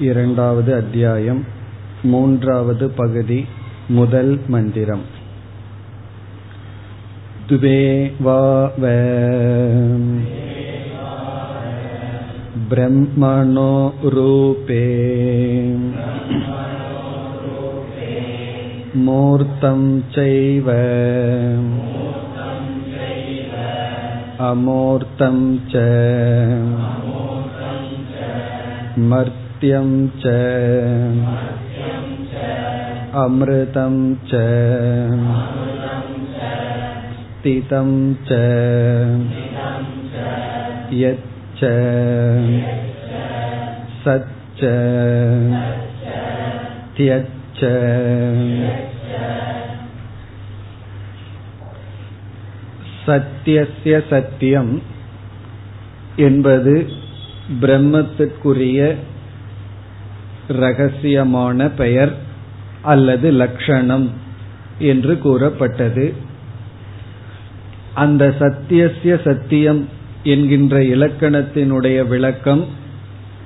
இரண்டாவது அத்தியாயம் மூன்றாவது பகுதி முதல் மந்திரம் द्वे वाव ब्रह्मणो रूपे मूर्तं चैव अमूर्तं च मर्त्यं च अमृतं च स्थितं च यच्च सच्च त्यच्च சத்தியசிய சத்தியம் என்பது பிரம்மத்திற்குரிய ரகசியமான பெயர் அல்லது லட்சணம் என்று கூறப்பட்டது. அந்த சத்தியசிய சத்தியம் என்கின்ற இலக்கணத்தினுடைய விளக்கம்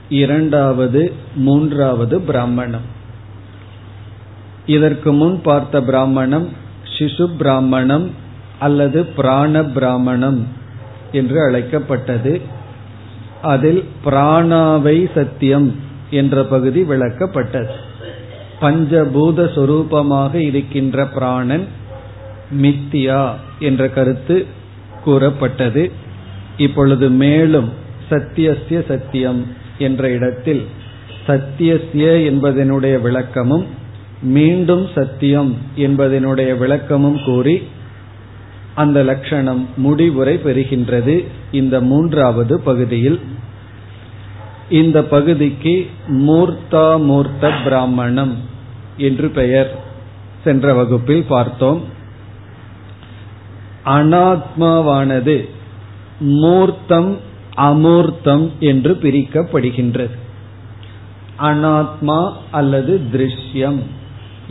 இரண்டாவது மூன்றாவது பிராமணம். இதற்கு முன் பார்த்த பிராமணம் சிசு பிராமணம் அல்லது பிராண பிராமணம் என்று அழைக்கப்பட்டது. அதில் பிராணாவை சத்தியம் என்ற பகுதி விளக்கப்பட்டது. பஞ்சபூத சொரூபமாக இருக்கின்ற பிராணன் மித்தியா என்ற கருத்து கூறப்பட்டது. இப்பொழுது மேலும் சத்தியசிய சத்தியம் என்ற இடத்தில் சத்தியசிய என்பதனுடைய விளக்கமும் மீண்டும் சத்தியம் என்பதனுடைய விளக்கமும் கூறி அந்த லட்சணம் முடிவுரை பெறுகின்றது இந்த மூன்றாவது பகுதியில். இந்த பகுதிக்கு மூர்த்தாமூர்த்த பிராமணம் என்று பெயர். சென்ற வகுப்பில் பார்த்தோம். அனாத்மாவானது மூர்த்தம் அமூர்த்தம் என்று பிரிக்கப்படுகின்றது. அனாத்மா அல்லது திருஷ்யம்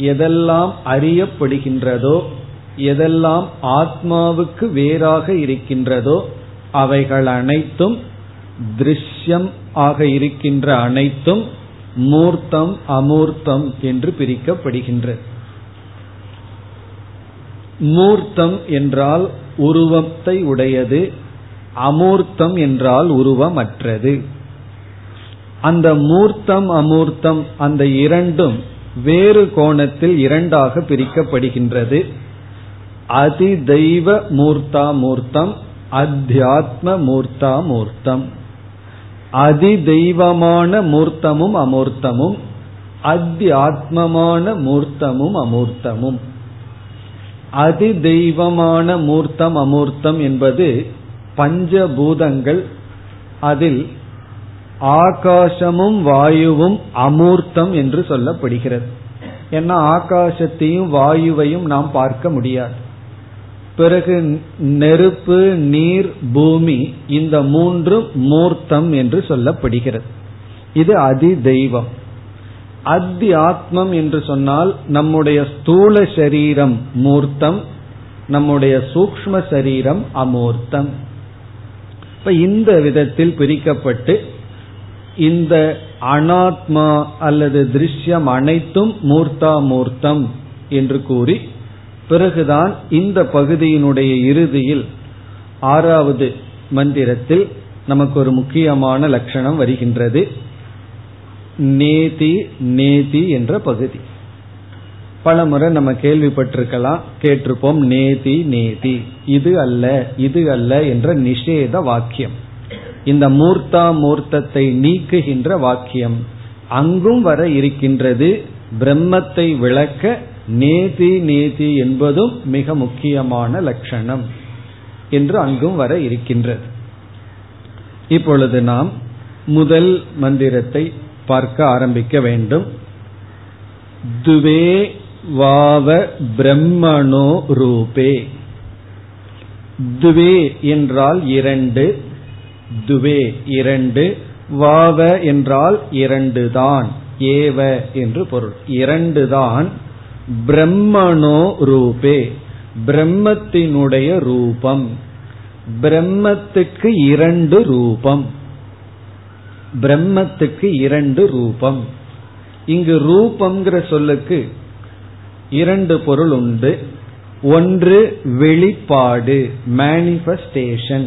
எதெல்லாம் அறியப்படுகின்றதோ எதெல்லாம் ஆத்மாவுக்கு வேறாக இருக்கின்றதோ அவைகள் அனைத்தும் திருஷ்யம் ஆக இருக்கின்ற அனைத்தும் மூர்த்தம் அமூர்த்தம் என்று பிரிக்கப்படுகின்றது மூர்த்தம் என்றால் உருவத்தை உடையது அமூர்த்தம் என்றால் உருவமற்றது. அந்த மூர்த்தம் அமூர்த்தம் அந்த இரண்டும் வேறு கோணத்தில் இரண்டாக பிரிக்கப்படுகின்றது. அதிதெய்வ மூர்த்தா மூர்த்தம் அத்தியாத்ம மூர்த்தா மூர்த்தம் அதி தெய்வமான மூர்த்தமும் அமூர்த்தமும் அத்தியாத்மமான மூர்த்தமும் அமூர்த்தமும். அதி தெய்வமான மூர்த்தம் அமூர்த்தம் என்பது பஞ்சபூதங்கள் அதில் ஆகாசமும் வாயுவும் அமூர்த்தம் என்று சொல்லப்படுகிறது. ஏன்னா ஆகாசத்தையும் வாயுவையும் நாம் பார்க்க முடியாது. பிறகு நெருப்பு நீர் பூமி இந்த மூன்று மூர்த்தம் என்று சொல்லப்படுகிறது. இது அதி தெய்வம் அத்தி ஆத்மம் என்று சொன்னால் நம்முடைய ஸ்தூல சரீரம் மூர்த்தம் நம்முடைய சூக்ம சரீரம் அமூர்த்தம். இப்ப இந்த விதத்தில் பிரிக்கப்பட்டு இந்த அனாத்மா அல்லது திருஷ்யம் அனைத்தும் மூர்த்தா மூர்த்தம் என்று கூறி பிறகுதான் இந்த பகுதியினுடைய இறுதியில் ஆறாவது மந்திரத்தில் நமக்கு ஒரு முக்கியமான லட்சணம் வருகின்றது. நேதி நேதி என்ற பகுதி. பல முறை நம்ம கேள்விப்பட்டிருக்கலாம் கேட்டிருப்போம் நேதி நேதி. இது அல்ல இது அல்ல என்ற நிஷேத வாக்கியம். இந்த மூர்த்தா மூர்த்தத்தை நீக்குகின்ற வாக்கியம். அங்கும் வர இருக்கின்றது பிரம்மத்தை விளக்க நேதி நேதி என்பதும் மிக முக்கியமான லட்சணம் என்று அங்கும் வர இருக்கின்றது. இப்பொழுது நாம் முதல் மந்திரத்தை பார்க்க ஆரம்பிக்க வேண்டும். துவே வாவ பிரம்மணோ ரூபே. துவே என்றால் இரண்டு துவே இரண்டு வாவ என்றால் இரண்டு தான் ஏவ என்று பொருள். இரண்டு தான் பிரம்மணோ ரூபே பிரம்மத்தினுடைய ரூபம். பிரம்மத்துக்கு இரண்டு ரூபம். பிரம்மத்துக்கு இரண்டு ரூபம். இங்கு ரூபம்ங்கிற சொல்லுக்கு இரண்டு பொருள் உண்டு. ஒன்று வெளிப்பாடு மேனிபெஸ்டேஷன்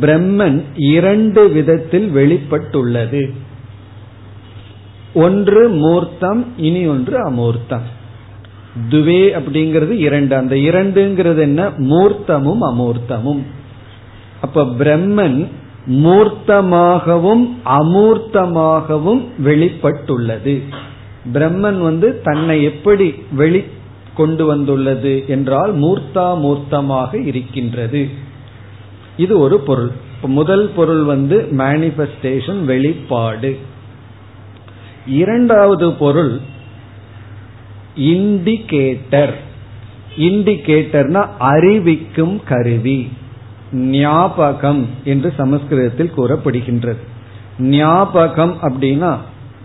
பிரம்மன் இரண்டு விதத்தில் வெளிப்பட்டுள்ளது. ஒன்று மூர்த்தம் இனி ஒன்று அமூர்த்தம். துவே அப்படிங்கிறது இரண்டு. அந்த இரண்டுங்கிறது என்ன? மூர்த்தமும் அமூர்த்தமும். அப்ப பிரம்மன் மூர்த்தமாகவும் அமூர்த்தமாகவும் வெளிப்பட்டுள்ளது. பிரம்மன் வந்து தன்னை எப்படி வெளி கொண்டு வந்துள்ளது என்றால் மூர்த்தா மூர்த்தமாக இருக்கின்றது. இது ஒரு பொருள். முதல் பொருள் வந்து மேனிபெஸ்டேஷன் வெளிப்பாடு. இரண்டாவது பொருள் இண்டிகேட்டர். இண்டிகேட்டர்னா அறிவிக்கும் கருவி. ஞாபகம் என்று சமஸ்கிருதத்தில் கூறப்படுகின்றது. ஞாபகம் அப்படின்னா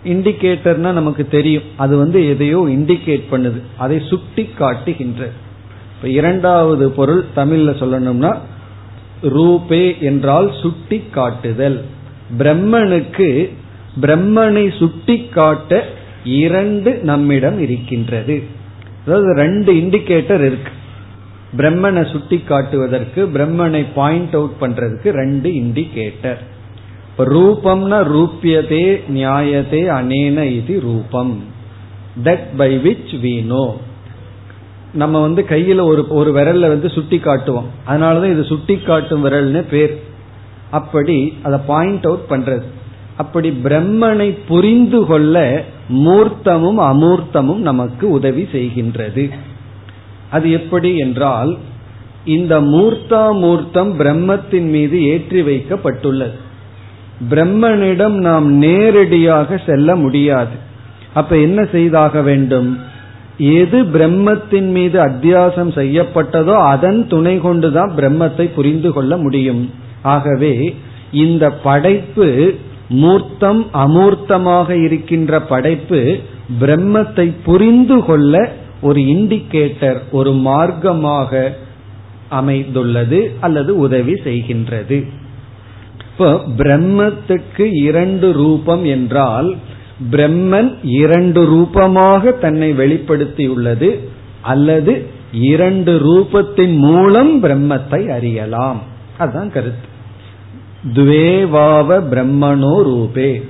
இண்டிகேட்டர்னா நமக்கு தெரியும். அது வந்து எதையோ இண்டிகேட் பண்ணுது. அதை சுட்டி காட்டுகின்றது இப்ப இரண்டாவது பொருள் தமிழ்ல சொல்லணும்னா ரூபே என்றால் சுட்டி காட்டுதல் பிரம்மனுக்கு பிரம்மனை சுட்டி காட்ட இரண்டு நம்மிடம் இருக்கின்றது. அதாவது ரெண்டு இண்டிகேட்டர் இருக்கு. பிரம்மனை சுட்டி காட்டுவதற்கு பிரம்மனை பாயிண்ட் அவுட் பண்றதுக்கு ரெண்டு இண்டிகேட்டர் ரூபம்னா ரூபியதே நியாயத்தே அனேன இது ரூபம். That by which we know நம்ம வந்து கையில ஒரு ஒரு விரல்ல வந்து சுட்டி காட்டுவோம். அதனாலதான் இது சுட்டி காட்டும் விரல்னு பேர். அப்படி அதை பாயிண்ட் அவுட் பண்றது. அப்படி பிரம்மனை புரிந்து கொள்ள மூர்த்தமும் அமூர்த்தமும் நமக்கு உதவி செய்கின்றது. அது எப்படி என்றால் இந்த மூர்த்தா மூர்த்தம் பிரம்மத்தின் மீது ஏற்றி வைக்கப்பட்டுள்ளது. பிரம்மனிடம் நாம் நேரடியாக செல்ல முடியாது. அப்ப என்ன செய்தாக வேண்டும்? எது பிரம்மத்தின் மீது அத்தியாசம் செய்யப்பட்டதோ அதன் துணை கொண்டுதான் பிரம்மத்தை புரிந்து கொள்ள முடியும். ஆகவே இந்த படைப்பு மூர்த்தம் அமூர்த்தமாக இருக்கின்ற படைப்பு பிரம்மத்தை புரிந்து கொள்ள ஒரு இண்டிகேட்டர் ஒரு மார்க்கமாக அமைந்துள்ளது அல்லது உதவி செய்கின்றது. இப்போ பிரம்மத்துக்கு இரண்டு ரூபம் என்றால் பிரம்மன் இரண்டு ரூபமாக தன்னை வெளிப்படுத்தியுள்ளது அல்லது இரண்டு ரூபத்தின் மூலம் பிரம்மத்தை அறியலாம். அதுதான் கருத்து. துவேவாவ பிரம்மனோ ரூபே.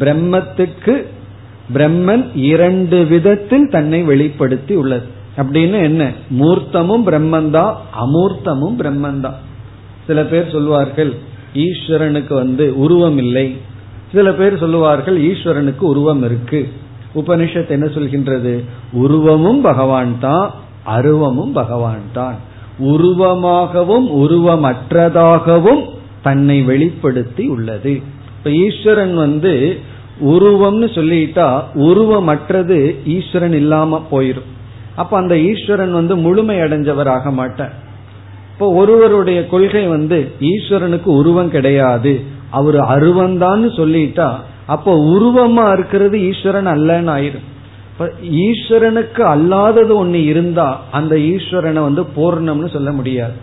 பிரம்மத்துக்கு பிரம்மன் இரண்டு விதத்தில் தன்னை வெளிப்படுத்தி உள்ளது. அப்படின்னு என்ன? மூர்த்தமும் பிரம்மந்தான் அமூர்த்தமும் பிரம்மந்தான் சில பேர் சொல்வார்கள் ஈஸ்வரனுக்கு வந்து உருவம் இல்லை. சில பேர் சொல்லுவார்கள் ஈஸ்வரனுக்கு உருவம் இருக்கு. உபனிஷத் என்ன சொல்கின்றது? உருவமும் பகவான் தான் அருவமும் பகவான் தான். உருவமாகவும் உருவமற்றதாகவும் தன்னை வெளிப்படுத்தி உள்ளது. இப்ப ஈஸ்வரன் வந்து உருவம்னு சொல்லிட்டா உருவமற்றது ஈஸ்வரன் இல்லாம போயிடும் அப்ப அந்த ஈஸ்வரன் வந்து முழுமை அடைஞ்சவராக மாட்டார். இப்போ ஒருவருடைய கொள்கை வந்து ஈஸ்வரனுக்கு உருவம் கிடையாது அவர் அருவந்தான்னு சொல்லிட்டா அப்போ உருவமா இருக்கிறது ஈஸ்வரன் அல்லன்னு ஆயிரும். இப்ப ஈஸ்வரனுக்கு அல்லாதது ஒண்ணு இருந்தா அந்த ஈஸ்வரனை வந்து பூர்ணம்னு சொல்ல முடியாது.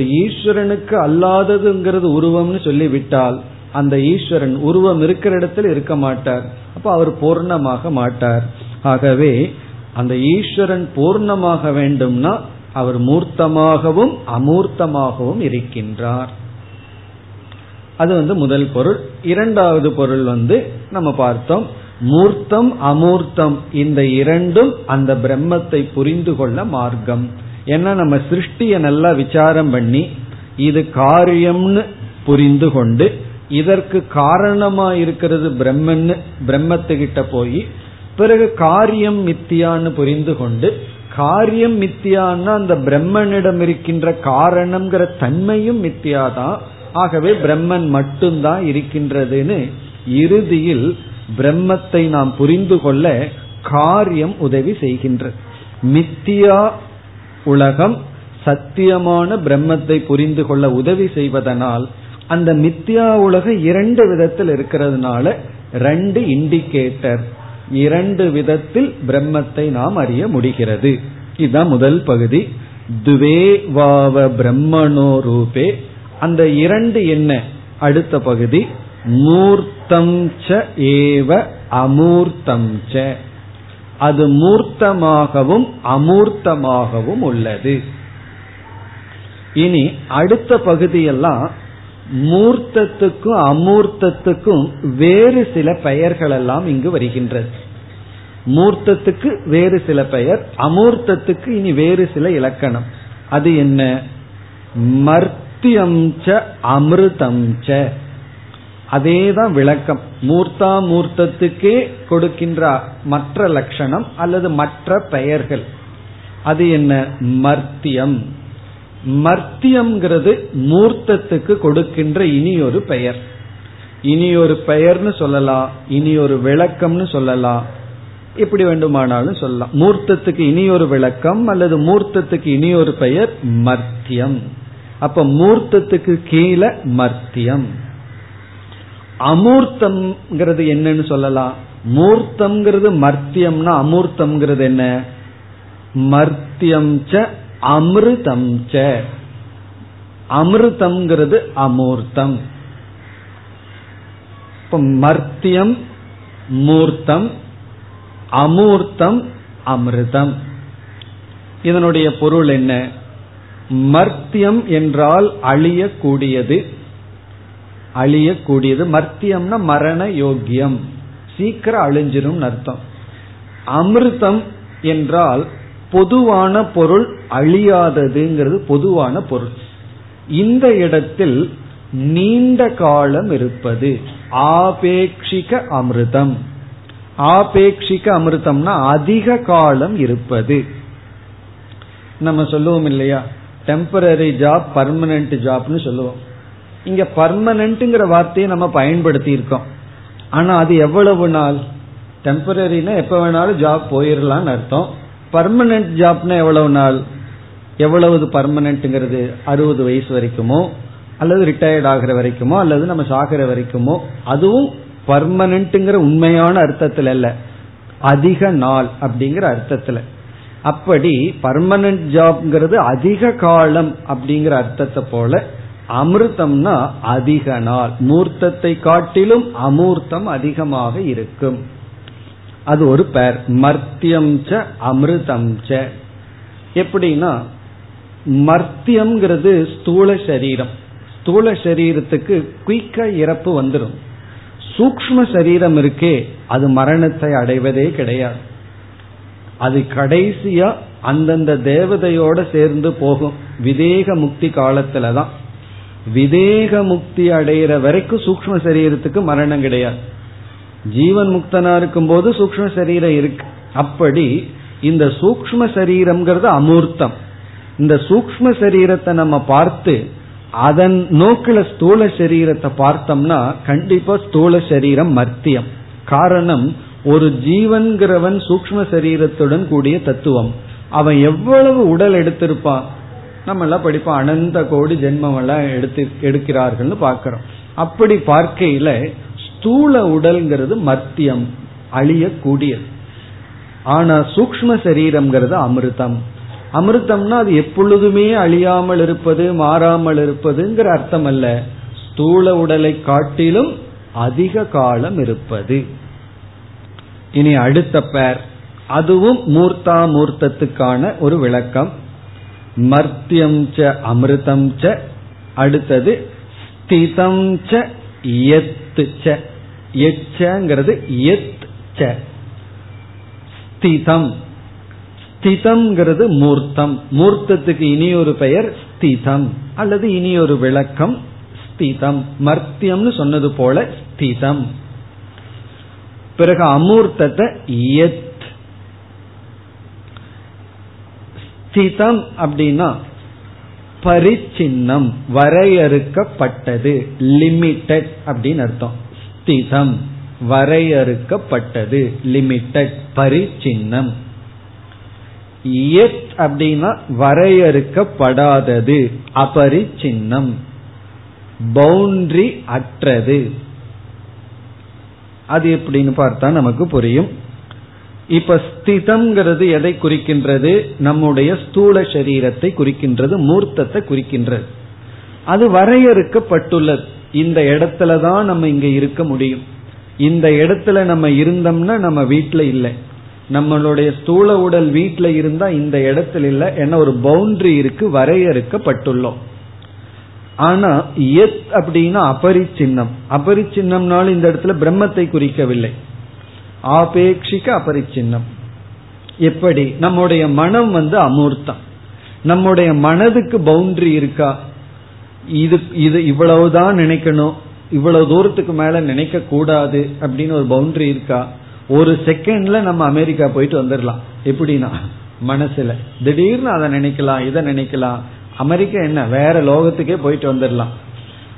இப்ப ஈஸ்வரனுக்கு அல்லாததுங்கிறது உருவம்னு சொல்லிவிட்டால் அந்த ஈஸ்வரன் உருவம் இருக்கிற இடத்துல இருக்க மாட்டார். அப்ப அவர் பூர்ணமாக மாட்டார். ஆகவே அந்த ஈஸ்வரன் பூர்ணமாக வேண்டும்னா அவர் மூர்த்தமாகவும் அமூர்த்தமாகவும் இருக்கின்றார். அது வந்து முதல் பொருள். இரண்டாவது பொருள் வந்து நம்ம பார்த்தோம் மூர்த்தம் அமூர்த்தம் இந்த இரண்டும் அந்த பிரம்மத்தை புரிந்து கொள்ள மார்க்கம். ஏன்னா நம்ம சிருஷ்டிய நல்லா விசாரம் பண்ணி இது காரியம்னு புரிந்து கொண்டு இதற்கு காரணமா இருக்கிறது பிரம்மன்னு பிரம்மத்துக்கிட்ட போய் பிறகு காரியம் மித்தியான்னு புரிந்து கொண்டு காரியம் மித்தியான்னா அந்த பிரம்மனிடம் இருக்கின்ற காரணம்ங்கிற தன்மையும் மித்தியாதான் ஆகவே பிரம்மன் மட்டும்தான் இருக்கின்றதுன்னு இறுதியில் பிரம்மத்தை நாம் புரிந்து கொள்ள காரியம் உதவி செய்கின்றது மித்தியா உலகம் சத்தியமான பிரம்மத்தை புரிந்து கொள்ள உதவி செய்வதனால் அந்த மித்யா உலகம் இரண்டு விதத்தில் இருக்கிறதுனால ரெண்டு இண்டிகேட்டர் இரண்டு விதத்தில் பிரம்மத்தை நாம் அறிய முடிகிறது. இதுதான் முதல் பகுதி. துவேவாவ பிரம்மனோ ரூபே. அந்த இரண்டு என்ன? அடுத்த பகுதி. மூர்த்தம் ச ஏவ அமூர்த்தம் ச. அது மூர்த்தமாகவும் அமூர்த்தமாகவும் உள்ளது. இனி அடுத்த பகுதியெல்லாம் மூர்த்தத்துக்கும் அமூர்த்தத்துக்கும் வேறு சில பெயர்கள் எல்லாம் இங்கு வருகின்றது. மூர்த்தத்துக்கு வேறு சில பெயர் அமூர்த்தத்துக்கு இனி வேறு சில இலக்கணம். அது என்ன? மர்த்தியம் ச அமிர்தம் ச அதேதான் விளக்கம். மூர்த்தா மூர்த்தத்துக்கே கொடுக்கின்ற மற்ற லட்சணம் அல்லது மற்ற பெயர்கள். அது என்ன? மர்த்தியம். மர்த்தியம்ங்கிறது மூர்த்தத்துக்கு கொடுக்கின்ற இனி ஒரு பெயர். இனி ஒரு பெயர்னு சொல்லலாம் இனி ஒரு விளக்கம்னு சொல்லலாம். எப்படி வேண்டுமானாலும் சொல்லலாம். மூர்த்தத்துக்கு இனி ஒரு விளக்கம் அல்லது மூர்த்தத்துக்கு இனி ஒரு பெயர் மர்த்தியம். அப்ப மூர்த்தத்துக்கு கீழே மர்த்தியம். அமூர்த்தம்ங்கிறது என்னன்னு சொல்லலாம். மூர்த்தம்ங்கிறது மர்த்தியம்னா அமூர்த்தம்ங்கிறது என்ன? மர்த்தியம் ச அமிர்தம் ச அமிர்தம்ங்கிறது அமூர்த்தம். இப்ப மர்த்தியம் மூர்த்தம் அமூர்த்தம் அமிர்தம். இதனுடைய பொருள் என்ன? மர்த்தியம் என்றால் அழியக்கூடியது. அழியக்கூடியது. மர்த்தியம்னா மரண யோக்கியம். சீக்கிரம் அழிஞ்சிரும் அர்த்தம். அமிர்தம் என்றால் பொதுவான பொருள் அழியாததுங்கிறது பொதுவான பொருள். இந்த இடத்தில் நீண்ட காலம் இருப்பது ஆபேட்சிக அமிர்தம். ஆபேட்சிக அமிர்தம்னா அதிக காலம் இருப்பது. நம்ம சொல்லுவோம் இல்லையா? டெம்பரரி ஜாப் பர்மனன்ட் ஜாப்னு சொல்லுவோம். இங்க பர்மனன்ட்ங்கிற வார்த்தையை நம்ம பயன்படுத்தி இருக்கோம் ஆனா அது எவ்வளவு நாள்? டெம்பரரினா எப்ப வேணாலும் ஜாப் போயிடலாம்னு அர்த்தம். பர்மனன்ட் ஜாப்னா எவ்வளவு நாள்? எவ்வளவு பர்மனன்ட்ங்கிறது அறுபது வயசு வரைக்குமோ? அல்லது ரிட்டையர்ட் ஆகிற வரைக்குமோ? அல்லது நம்ம சாகிற வரைக்குமோ? அதுவும் பர்மனன்ட்ங்கிற உண்மையான அர்த்தத்தில் அல்ல அதிக நாள் அப்படிங்கிற அர்த்தத்தில். அப்படி பர்மனன்ட் ஜாப்ங்கிறது அதிக காலம் அப்படிங்கிற அர்த்தத்தை போல அமிர்தம்னா அதிக நாள். மூர்த்தத்தை காட்டிலும் அமூர்த்தம் அதிகமாக இருக்கும். அது ஒரு பேர் மர்த்தியம் ச அமிர்தம் ச எப்படின்னா மர்த்தியம்ங்கிறது ஸ்தூல சரீரம். ஸ்தூல சரீரத்துக்கு குயிக்கா இறப்பு வந்துடும் சூக்ம சரீரம் இருக்கே அது மரணத்தை அடைவதே கிடையாது. அது கடைசியா அந்தந்த தேவதையோட சேர்ந்து போகும். விதேக முக்தி காலத்துல தான் விதேக முக்தி அடைகிற வரைக்கும் சூக்ம சரீரத்துக்கு மரணம் கிடையாது. ஜீவன் முக்தனா இருக்கும் போது சூக்ம சரீரம் இருக்கு. அப்படி இந்த சூக்ம சரீரம்ங்கிறது அமூர்த்தம். இந்த சூக்ம சரீரத்தை நம்ம பார்த்து அதன் நோக்கில ஸ்தூல சரீரத்தை பார்த்தோம்னா கண்டிப்பா ஸ்தூல சரீரம் மர்த்தியம். காரணம் ஒரு ஜீவன்கிறவன் சூக்ம சரீரத்துடன் கூடிய தத்துவம். அவன் எவ்வளவு உடல் எடுத்திருப்பான்? நம்ம எல்லாம் படிப்போம். அனந்த கோடி ஜென்மம் எல்லாம் எடுத்து எடுக்கிறார்கள்னு பார்க்கிறோம். அப்படி பார்க்கையில ஸ்தூல உடல்ங்கிறது மத்தியம் அழியக்கூடியது. ஆனா சூக்ம சரீரம்ங்கிறது அமிர்தம். அமிர்தம்னா அது எப்பொழுதுமே அழியாமல் இருப்பது மாறாமல் இருப்பதுங்கிற அர்த்தம் அல்ல ஸ்தூல உடலை காட்டிலும் அதிக காலம் இருப்பது. இனி அடுத்த பேர் அதுவும் மூர்த்தா மூர்த்தத்துக்கான ஒரு விளக்கம். மர்த்தியம் ச அமிர்தம் ச. அடுத்தது ஸ்திதம் ச எத்து ச. எச்சங்கிறது எத் ச. ஸ்திதம். ஸ்திதம்ங்கிறது மூர்த்தம். மூர்த்தத்துக்கு இனி ஒரு பெயர் ஸ்திதம். அல்லது இனி ஒரு விளக்கம் ஸ்திதம். மர்த்தியம்னு சொன்னது போல ஸ்திதம். பிறகு அமூர்த்தத்தை ஸ்திதம் அப்படின்னா பரிச்சின்னம் வரையறுக்கப்பட்டது லிமிட்டெட் அப்படின்னு அர்த்தம். ஸ்திதம் வரையறுக்கப்பட்டது லிமிட்டெட் பரிச்சின்னம். எத் அப்படின்னா வரையறுக்கப்படாதது அபரிச்சின்னம். பவுண்டரி அற்றது. அது எப்படின்னு பார்த்தா நமக்கு புரியும். இப்ப ஸ்திதம்ங்கிறது எதை குறிக்கின்றது? நம்முடைய ஸ்தூல சரீரத்தை குறிக்கின்றது மூர்த்தத்தை குறிக்கின்றது. அது வரையறுக்கப்பட்டுள்ளது. இந்த இடத்துல தான் நம்ம இங்க இருக்க முடியும். இந்த இடத்துல நம்ம இருந்தோம்னா நம்ம வீட்டில் இல்லை. நம்மளுடைய ஸ்தூல உடல் வீட்டில் இருந்தா இந்த இடத்துல இல்லை என்ன ஒரு பவுண்டரி இருக்கு வரையறுக்கப்பட்டுள்ளோம். ஆனா எத் அப்படின்னா அபரிச்சின்னம். அபரிச்சின்னம்னாலும் இந்த இடத்துல பிரம்மத்தை குறிக்கவில்லை. ஆபேட்சிக்க அபரிச்சின்னம். எப்படி? நம்முடைய மனம் வந்து அமூர்த்தம். நம்முடைய மனதுக்கு பவுண்டரி இருக்கா? இது இது இவ்வளவுதான் நினைக்கணும். இவ்வளவு தூரத்துக்கு மேல நினைக்க கூடாது அப்படின்னு ஒரு பவுண்டரி இருக்கா? ஒரு செகண்ட்ல நம்ம அமெரிக்கா போயிட்டு வந்துடலாம் எப்படின்னா மனசுல. திடீர்னு அதை நினைக்கலாம் இதை நினைக்கலாம். அமெரிக்கா என்ன? வேற லோகத்துக்கே போயிட்டு வந்துடலாம்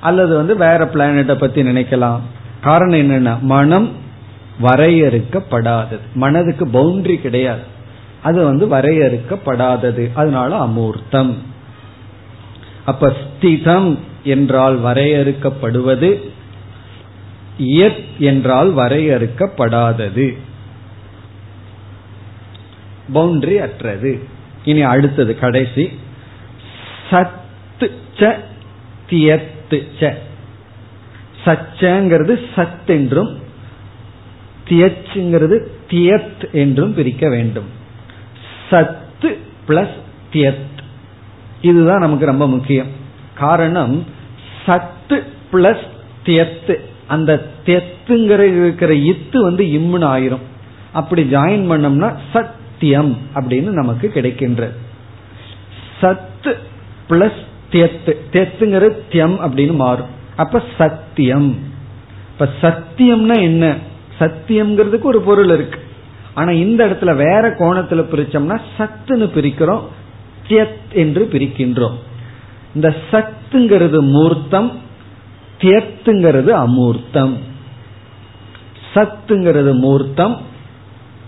அல்லது வந்து வேற பிளானட்டை பத்தி நினைக்கலாம். காரணம் என்னன்னா மனம் வரையறுக்கப்படாதது. மனதுக்கு பவுண்டரி கிடையாது. அது வந்து வரையறுக்கப்படாதது. அதனால அமூர்த்தம். அப்ப ஸ்திதம் என்றால் வரையறுக்கப்படுவது. இயத் என்றால் வரையறுக்கப்படாதது. பவுண்டரி அற்றது. இனி அடுத்தது கடைசி. சத்து தியத்து சச்சங்கிறது சத் என்றும் தியச்சுங்கிறது தியத் என்றும் பிரிக்க வேண்டும். சத்து பிளஸ் தியத். இதுதான் நமக்கு ரொம்ப முக்கியம். காரணம் சத்து பிளஸ் தியத்து அந்த தெத்துங்கிற இருக்கிற இத்து வந்து இம்முன்னு ஆயிரும். அப்படி ஜாயின் பண்ணோம்னா சத்தியம் அப்படின்னு நமக்கு கிடைக்கின்றது சத்து பிளஸ் தெத்து தெத்துங்கிற தியம் அப்படின்னு மாறும். அப்ப சத்தியம். இப்ப சத்தியம்னா என்ன? சத்தியம்ங்கிறதுக்கு ஒரு பொருள் இருக்கு. ஆனா இந்த இடத்துல வேற கோணத்துல பிரிச்சோம்னா சத்துன்னு பிரிக்கிறோம் தியத் என்று பிரிக்கின்றோம். இந்த சத்துங்கிறது மூர்த்தம் தியத்துங்கிறது அமூர்த்தம். சத்துங்கிறது மூர்த்தம்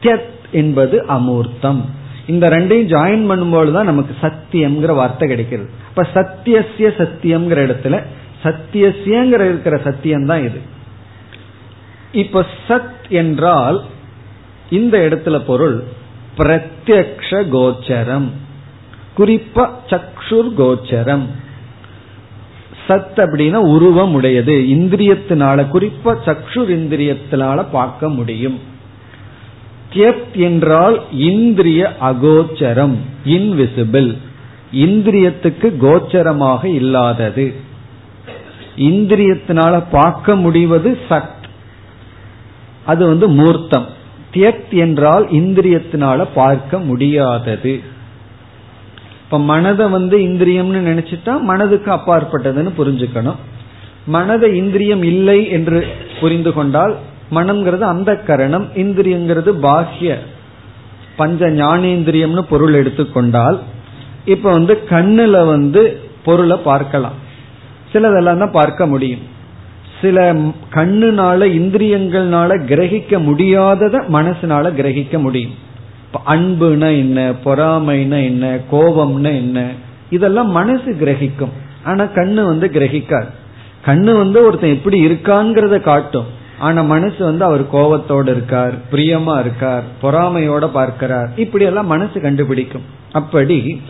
தியத் என்பது அமூர்த்தம். இந்த ரெண்டையும் ஜாயின் பண்ணும்போது தான் நமக்கு சத்தியம்ங்கிற வார்த்தை கிடைக்கிறது. இப்ப சத்தியசிய சத்தியம்ங்கிற இடத்துல சத்தியசியங்கிற இருக்கிற சத்தியம் தான் இது. இப்ப சத் என்றால் இந்த இடத்துல பொருள் பிரத்யக்ஷ கோச்சரம். குறிப்பா சக்ஷுர் கோச்சரம். சத் அப்படின்னா உருவம் உடையது. இந்திரியத்தினால குறிப்பா சக்ஷுர் இந்திரியத்தினால பார்க்க முடியும். தியத் என்றால் இந்திரிய அகோச்சரம் இன்விசிபிள் இந்திரியத்துக்கு கோச்சரமாக இல்லாதது. இந்திரியத்தினால பார்க்க முடிவது சத் அது வந்து மூர்த்தம். தியக்த் என்றால் இந்திரியத்தினால பார்க்க முடியாதது. இப்ப மனதை வந்து இந்திரியம்னு நினைச்சிட்டா மனதுக்கு அப்பாற்பட்டதுன்னு புரிஞ்சுக்கணும். மனதை இந்திரியம் இல்லை என்று புரிந்து கொண்டால் மனம்ங்கிறது அந்த கரணம் இந்திரியங்கிறது பாஹ்ய பஞ்ச ஞானேந்திரியம்னு பொருள் எடுத்துக்கொண்டால் இப்ப வந்து கண்ணுல வந்து பொருளை பார்க்கலாம். சிலதெல்லாம் தான் பார்க்க முடியும். சில கண்ணுனால இந்திரியங்கள்னால கிரகிக்க முடியாதத மனசுனால கிரகிக்க முடியும். அன்புனா என்ன பொறாமைனா என்ன கோபம்னா என்ன இதெல்லாம் மனசு கிரகிக்கும். ஆனா கண்ணு வந்து கிரகிக்காது. கண்ணு வந்து ஒருத்தன் எப்படி இருக்காங்கிறத காட்டும். ஆனா மனசு வந்து அவர் கோபத்தோடு இருக்கார் பிரியமா இருக்கார் பொறாமையோட பார்க்கிறார். இப்படி எல்லாம் மனசு கண்டுபிடிக்கும். அப்படி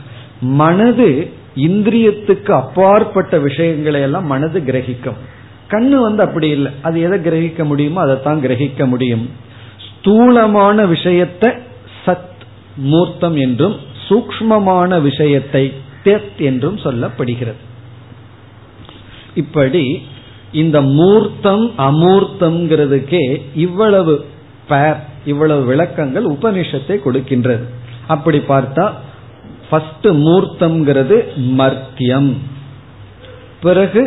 மனது இந்திரியத்துக்கு அப்பாற்பட்ட விஷயங்களை எல்லாம் மனது கிரகிக்கும். கண்ணு வந்து அப்படி இல்லை. அது எதை கிரகிக்க முடியுமோ அதைத்தான் கிரகிக்க முடியும். ஸ்தூலமான விஷயத்தை சத் மூர்த்தம் என்றும் சூக்மமான விஷயத்தை தெத் என்றும் சொல்லப்படுகிறது. இப்படி இந்த மூர்த்தம் அமூர்த்தம்ங்கிறதுக்கே இவ்வளவு பேர் இவ்வளவு விளக்கங்கள் உபனிஷத்தை கொடுக்கின்றது. அப்படி பார்த்தா ஃபர்ஸ்ட் மூர்த்தம்ங்கிறது மர்த்தியம் பிறகு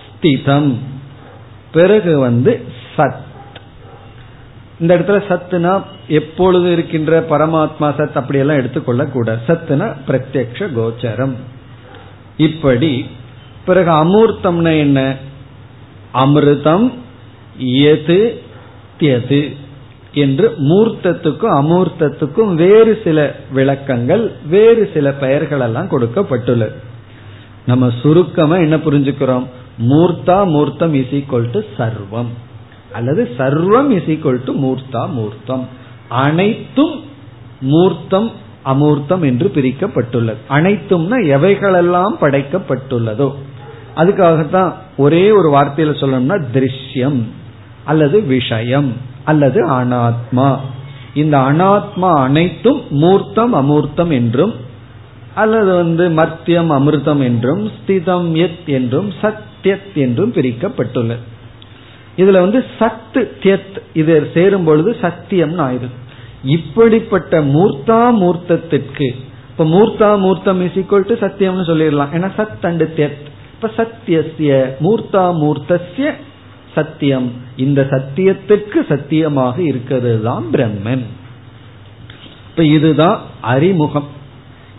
ஸ்திதம். பிறகு வந்து சத். இந்த இடத்துல சத்துனா எப்பொழுது இருக்கின்ற பரமாத்மா சத் அப்படியெல்லாம் எடுத்துக்கொள்ள கூட சத்துனா பிரத்யக்ஷ கோச்சரம். இப்படி பிறகு அமூர்த்தம்னா என்ன? அமிர்தம் எது தியது என்று மூர்த்தத்துக்கும் அமூர்த்தத்துக்கும் வேறு சில விளக்கங்கள் வேறு சில பெயர்கள் எல்லாம் கொடுக்கப்பட்டுள்ளது. நம்ம சுருக்கமா என்ன புரிஞ்சுக்கிறோம்? மூர்த்தா மூர்த்தம் இஸ் ஈக்வல் டு சர்வம். அல்லது சர்வம் இஸ் ஈக்வல் டு மூர்த்தா மூர்த்தம். அனைத்தும் மூர்த்தம் அமூர்த்தம் என்று பிரிக்கப்பட்டுள்ளது. அனைத்தும்னா எவைகளெல்லாம் படைக்கப்பட்டுள்ளதோ. அதுக்காகத்தான் ஒரே ஒரு வார்த்தையில சொல்லணும்னா திருஷ்யம் அல்லது விஷயம் அல்லது அனாத்மா. இந்த அனாத்மா அனைத்தும் மூர்த்தம் அமூர்த்தம் என்றும் அல்லது வந்து மத்தியம் அமிர்தம் என்றும் ஸ்திதம் எத் என்றும் சத் சத்யத் என்றும் பிரிக்கப்பட்டுள்ளது இதுல வந்து சத்து தியத் இது சேரும் பொழுது சத்தியம் ஆயிடுது இப்படிப்பட்ட மூர்த்தா மூர்த்தத்திற்கு இப்ப மூர்த்தா மூர்த்தம் இஸ் ஈக்குவல் டு சத்தியம்னு சொல்லிடலாம். ஏன்னா சத் அண்டு தியத். இப்ப சத்தியசிய மூர்த்தா மூர்த்தசிய சத்தியம். இந்த சத்தியத்துக்கு சத்தியமாக இருக்கிறது தான் பிரம்மன். இப்ப இதுதான் அறிமுகம்.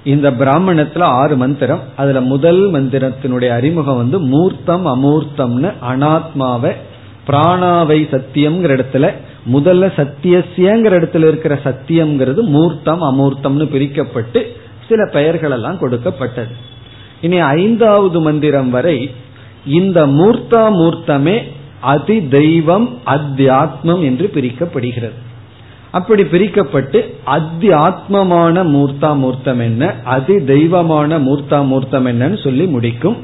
இந்த பிராமணத்துல ஆறு மந்திரம். அதுல முதல் மந்திரத்தினுடைய அறிமுகம் வந்து மூர்த்தம் அமூர்த்தம்னு அனாத்மாவை பிராணாவை சத்தியம்ங்கிற இடத்துல முதல்ல சத்தியசியங்கிற இடத்துல இருக்கிற சத்தியம்ங்கிறது மூர்த்தம் அமூர்த்தம்னு பிரிக்கப்பட்டு சில பெயர்கள் எல்லாம் கொடுக்கப்பட்டது. இனி ஐந்தாவது மந்திரம் வரை இந்த மூர்த்தா மூர்த்தமே அதி தெய்வம் அத்தியாத்மம் என்று பிரிக்கப்படுகிறது. அப்படி பிரிக்கப்பட்டு அதி ஆத்மமான மூர்த்தா மூர்த்தம் என்ன? அதி தெய்வமான மூர்த்தா மூர்த்தம் என்னன்னு சொல்லி முடிக்கும்.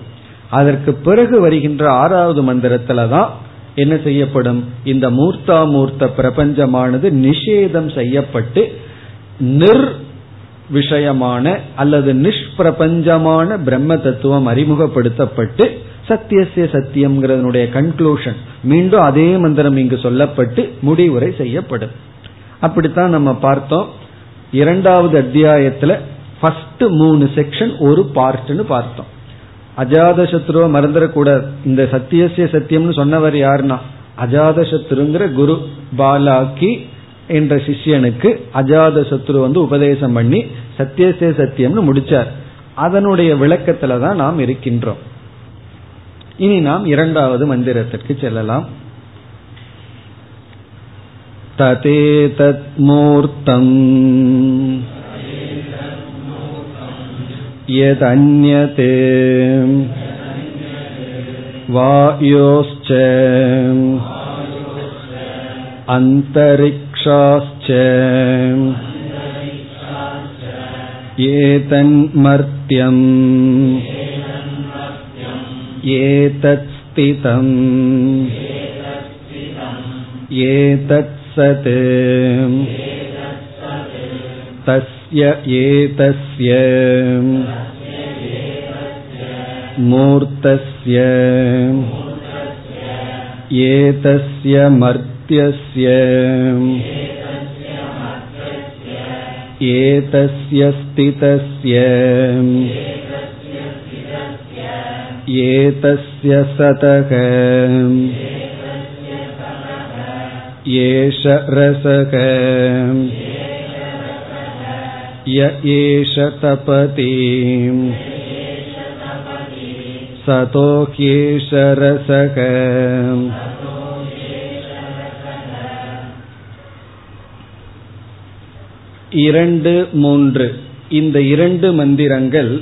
அதற்கு பிறகு வருகின்ற ஆறாவது மந்திரத்துல தான் என்ன செய்யப்படும்? இந்த மூர்த்தா மூர்த்த பிரபஞ்சமானது நிஷேதம் செய்யப்பட்டு நிர் விஷயமான அல்லது நிஷ்பிரபஞ்சமான பிரம்ம தத்துவம் அறிமுகப்படுத்தப்பட்டு சத்தியசிய சத்தியம்ங்கிறதனுடைய கன்க்ளூஷன் மீண்டும் அதே மந்திரம் இங்கு சொல்லப்பட்டு முடிவுரை செய்யப்படும். அப்படித்தான் நம்ம பார்த்தோம். இரண்டாவது அத்தியாயத்துல ஃபர்ஸ்ட் மூணு செக்ஷன் ஒரு பார்ட்னு பார்த்தோம். அஜாத சத்ருவ மறந்துடக்கூடாது. இந்த சத்தியசிய சத்தியம்னு சொன்னவர் யாருன்னா? அஜாத சத்ருங்கிற குரு பாலாக்கி என்ற சிஷ்யனுக்கு அஜாத சத்ரு வந்து உபதேசம் பண்ணி சத்தியசிய சத்தியம்னு முடிச்சார். அதனுடைய விளக்கத்துல தான் நாம் இருக்கின்றோம். இனி நாம் இரண்டாவது மந்திரத்திற்கு செல்லலாம். ततेतत्मूर्तम् यदन्यते वायोश्च अन्तरिक्षाश्च एतन्मर्त्यम् एतत्स्थितम् एतत् सत् तस्य एतस्य मूर्तस्य एतस्य मर्त्यस्य एतस्य स्थितस्य एतस्य सतः एष रसक य एष तपति सतो ह्येष रसक இரண்டு மூன்று இந்த இரண்டு மந்திரங்கள்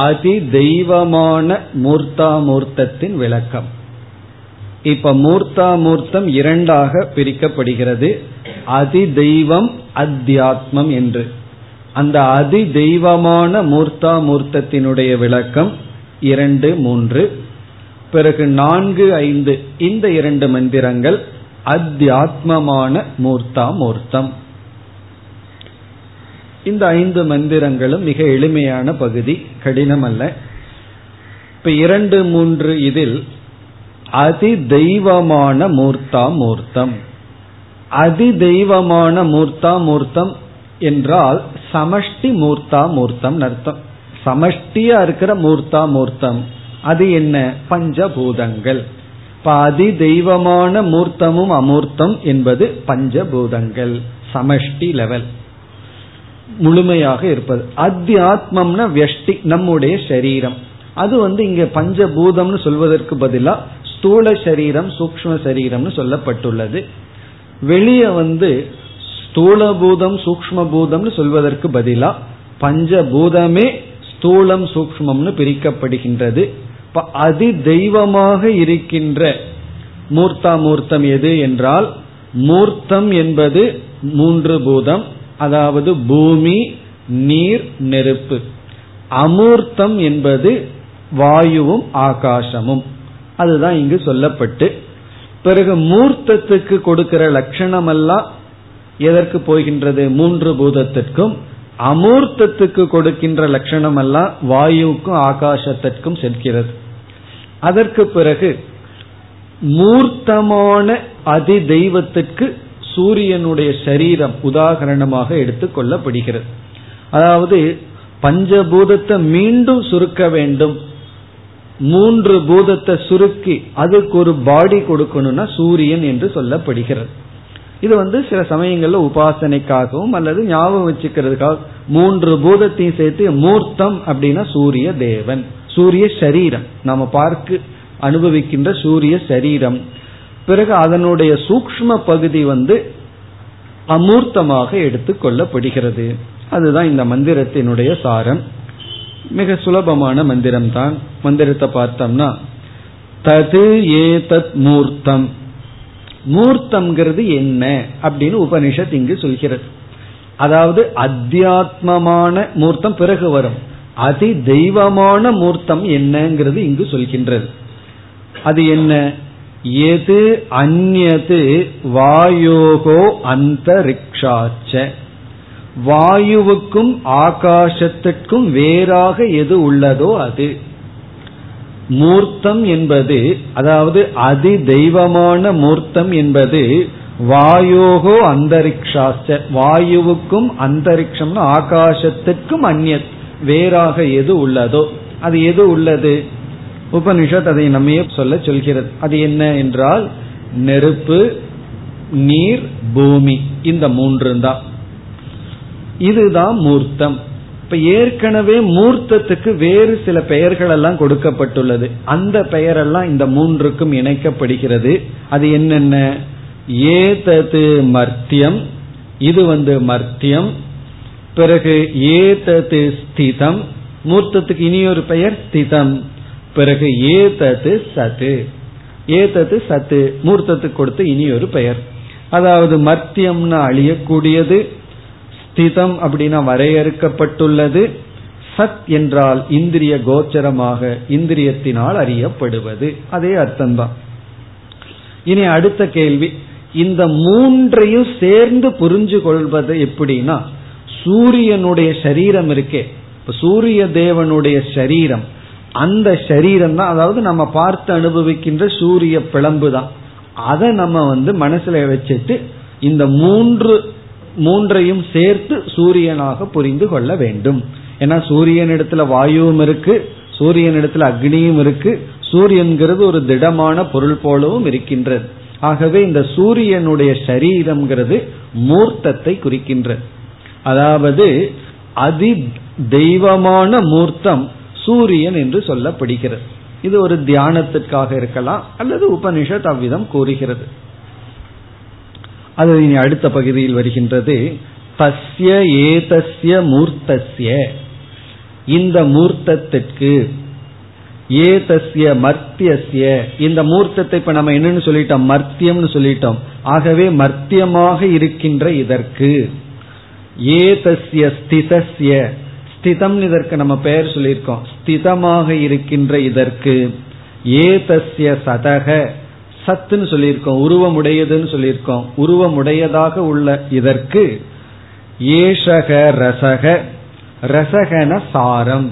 அதி தெய்வமான மூர்த்தாமூர்த்தத்தின் விளக்கம் இப்ப மூர்த்தாமூர்த்தம் இரண்டாக பிரிக்கப்படுகிறது. அதி தெய்வம் அத்தியாத்மம் என்று. அந்த அதி தெய்வமான மூர்த்தாமூர்த்தத்தினுடைய விளக்கம் இரண்டு மூன்று. பிறகு நான்கு ஐந்து இந்த இரண்டு மந்திரங்கள் அத்தியாத்மமான மூர்த்தாமூர்த்தம். இந்த ஐந்து மந்திரங்களும் மிக எளிமையான பகுதி கடினம் அல்ல இப்ப இரண்டு மூன்று இதில் அதி தெய்வமான மூர்த்தா மூர்த்தம் அதி தெய்வமான மூர்த்தா மூர்த்தம் என்றால் சமஷ்டி மூர்த்தா மூர்த்தம் அர்த்தம். சமஷ்டியா இருக்கிற மூர்த்தா மூர்த்தம் அது என்ன? பஞ்சபூதங்கள். இப்ப அதி தெய்வமான மூர்த்தமும் அமூர்த்தம் என்பது பஞ்சபூதங்கள் சமஷ்டி லெவல் முழுமையாக இருப்பது. அத்தியாத்மம்னா வெஷ்டி நம்முடைய சரீரம். அது வந்து இங்க பஞ்சபூதம்னு சொல்வதற்கு பதிலா ஸ்தூல சரீரம் சூக்ம சரீரம்னு சொல்லப்பட்டுள்ளது. வெளியே வந்து ஸ்தூல பூதம் சூக்ம பூதம்னு சொல்வதற்கு பதிலா பஞ்சபூதமே ஸ்தூலம் சூக்மம்னு பிரிக்கப்படுகின்றது. இப்ப அதி தெய்வமாக இருக்கின்ற மூர்த்தா மூர்த்தம் எது என்றால் மூர்த்தம் என்பது மூன்று பூதம் அதாவது பூமி நீர் நெருப்பு. அமூர்த்தம் என்பது வாயுவும் ஆகாசமும். அதுதான் இங்கு சொல்லப்பட்டு பிறகு மூர்த்தத்துக்கு கொடுக்கிற லட்சணம் எல்லாம் எதற்கு போகின்றது? மூன்று பூதத்திற்கும் அமூர்த்தத்துக்கு கொடுக்கின்ற லட்சணம் எல்லாம் வாயுவுக்கும் ஆகாசத்திற்கும் செல்கிறது. அதற்கு பிறகு மூர்த்தமான அதி தெய்வத்திற்கு சூரியனுடைய சரீரம் உதாகரணமாக எடுத்துக் கொள்ளப்படுகிறது. அதாவது பஞ்சபூதத்தை மீண்டும் சுருக்க வேண்டும். மூன்று பூதத்தை சுருக்கி அதுக்கு ஒரு பாடி கொடுக்கணும்னா சூரியன் என்று சொல்லப்படுகிறது. இது வந்து சில சமயங்கள்ல உபாசனைக்காகவும் அல்லது ஞாபகம் வச்சுக்கிறதுக்காக மூன்று பூதத்தையும் சேர்த்து மூர்த்தம் அப்படின்னா சூரிய தேவன் சூரிய சரீரம். நாம பார்க்க அனுபவிக்கின்ற சூரிய சரீரம். பிறகு அதனுடைய சூக்ம பகுதி வந்து அமூர்த்தமாக எடுத்துக்கொள்ளப்படுகிறது அதுதான் இந்த மந்திரத்தினுடைய சாரம். மிக சுலபமான மந்திரம் தான் மந்திரத்தை பார்த்தோம்னா தது ஏதத் மூர்த்தம். மூர்த்தம்ங்கிறது என்ன அப்படின்னு உபனிஷத் இங்கு சொல்கிறது. அதாவது அத்தியாத்மமான மூர்த்தம் பிறகு வரும். அதி தெய்வமான மூர்த்தம் என்னங்கிறது இங்கு சொல்கின்றது. அது என்ன? எது அந்நது வாயோகோ அந்த ரிக்ஷாச்ச வாயுவுக்கும் ஆகாசத்திற்கும் வேறாக எது உள்ளதோ அது. மூர்த்தம் என்பது அதாவது அதி தெய்வமான மூர்த்தம் என்பது வாயோகோ அந்தரிக்ஷாச்ச வாயுவுக்கும் அந்தரிக்ஷம் ஆகாசத்திற்கும் அந்நிய வேறாக எது உள்ளதோ. அது எது உள்ளது? உபனிஷத் அதை நம்மையே சொல்ல சொல்கிறது. அது என்ன என்றால் நெருப்பு நீர் பூமி. இந்த மூன்று தான் இதுதான் மூர்த்தம். இப்ப ஏற்கனவே மூர்த்தத்துக்கு வேறு சில பெயர்கள் எல்லாம் கொடுக்கப்பட்டுள்ளது. அந்த பெயரெல்லாம் இந்த மூன்றுக்கும் இணைக்கப்படுகிறது. அது என்னென்ன? ஏதது மர்த்தியம். இது வந்து மர்த்தியம். பிறகு ஏதது ஸ்திதம். மூர்த்தத்துக்கு இனி ஒரு பெயர் ஸ்திதம். பிறகு ஏதது சத்து. ஏதது சத்து. மூர்த்தத்துக்கு கொடுத்து இனி ஒரு பெயர். அதாவது மர்த்தியம்னா அழியக்கூடியது ஸ்திதம் அப்படின்னா வரையறுக்கப்பட்டுள்ளது. சத் என்றால் இந்திரிய கோச்சரமாக இந்திரியத்தினால் அறியப்படுவது. அதே அர்த்தம்தான். இனி அடுத்த கேள்வி. இந்த மூன்றையும் சேர்ந்து புரிஞ்சு கொள்வது எப்படின்னா சூரியனுடைய சரீரம் இருக்கே. சூரிய தேவனுடைய சரீரம் அந்த சரீரம் தான் அதாவது நம்ம பார்த்து அனுபவிக்கின்ற சூரிய பிளம்பு தான் அதை நம்ம வந்து மனசுல வச்சுட்டு இந்த மூன்று மூன்றையும் சேர்த்து சூரியனாக புரிந்து கொள்ள வேண்டும். ஏன்னா சூரியனிடத்துல வாயுவும் இருக்கு சூரியனிடத்துல அக்னியும் இருக்கு சூரியன்கிறது ஒரு திடமான பொருள் போலவும் இருக்கின்றது. ஆகவே இந்த சூரியனுடைய சரீரம்ங்கிறது மூர்த்தத்தை குறிக்கின்றது. அதாவது அதி தெய்வமான மூர்த்தம் சூரியன் என்று சொல்லப்படுகிறது. இது ஒரு தியானத்திற்காக இருக்கலாம் அல்லது உபனிஷத் அவ்விதம் கூறுகிறது. அது இனி அடுத்த பகுதியில் வருகின்றது. தஸ்ய ஏதஸ்ய மூர்த்தஸ்ய. இந்த மூர்த்தத்திற்கு ஏதஸ்ய மர்த்தியஸ்ய. இந்த மூர்த்தத்தை இப்ப நம்ம என்னன்னு சொல்லிட்டோம்? மர்த்தியம்னு சொல்லிட்டோம். ஆகவே மர்த்தியமாக இருக்கின்ற இதற்கு ஏதஸ்ய ஸ்திதஸ்ய. ஸ்திதம் இதற்கு நம்ம பெயர் சொல்லியிருக்கோம். ஸ்திதமாக இருக்கின்ற இதற்கு ஏதஸ்ய சதக. சத்துன்னு சொல்லியிருக்கோம் உருவமுடையதுன்னு சொல்லியிருக்கோம். உருவமுடையதாக உள்ள இதற்கு ஏஷக ரசக ரசகன சாரம்.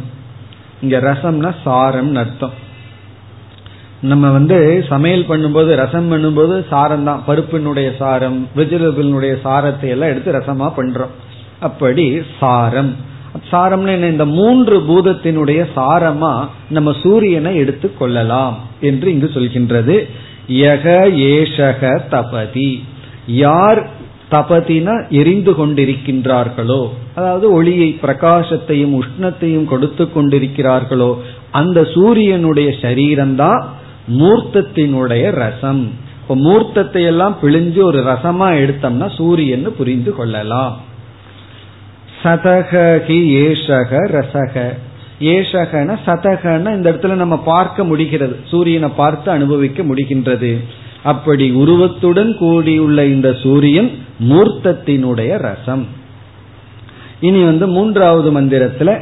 இங்க ரசம்னா சாரம் அர்த்தம். நம்ம வந்து சமையல் பண்ணும்போது ரசம் பண்ணும்போது சாரம் தான் பருப்பினுடைய சாரம் வெஜிடபிளினுடைய சாரத்தை எல்லாம் எடுத்து ரசமா பண்றோம். அப்படி சாரம். சாரம்னு என்ன? இந்த மூன்று பூதத்தினுடைய சாரமா நம்ம சூரியனை எடுத்து கொள்ளலாம் என்று இங்கு சொல்கின்றது. யக ஏஷக தபதி. யார் தபதினா எரிந்து கொண்டிருக்கின்றார்களோ அதாவது ஒளியை பிரகாசத்தையும் உஷ்ணத்தையும் கொடுத்து கொண்டிருக்கிறார்களோ அந்த சூரியனுடைய சரீரம்தான் மூர்த்தத்தினுடைய ரசம். இப்போ மூர்த்தத்தை எல்லாம் பிழிஞ்சு ஒரு ரசமா எடுத்தோம்னா சூரியன் புரிந்து கொள்ளலாம். சதகி ஏஷக ரசக. ஏஷகன சதகன இந்த இடத்துல நம்ம பார்க்க முடிகிறது. சூரியனை பார்த்து அனுபவிக்க முடிகின்றது. அப்படி உருவத்துடன் கூடியுள்ள இந்த சூரியன் மூர்த்தத்தினுடைய ரசம். இனி வந்து மூன்றாவது மந்திரத்துல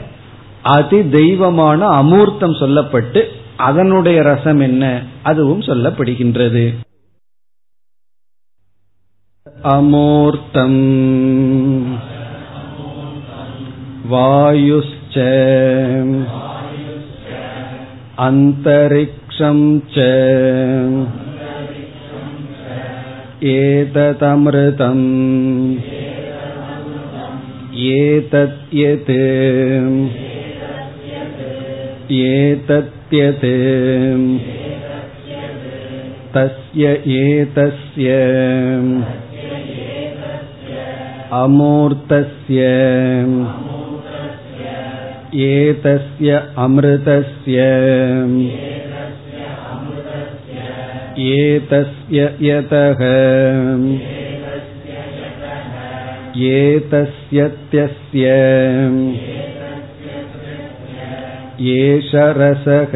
அதி தெய்வமான அமூர்த்தம் சொல்லப்பட்டு அதனுடைய ரசம் என்ன அதுவும் சொல்லப்படுகின்றது. அமூர்த்தம். வாயு वायुश्च अन्तरिक्षं च एतदमृतम् एतद्यत् एतत्यत् तस्य एतस्य अमूर्तस्य एतस्य अमृतस्य एतस्य यतः एतस्यत्यस्य एष रसः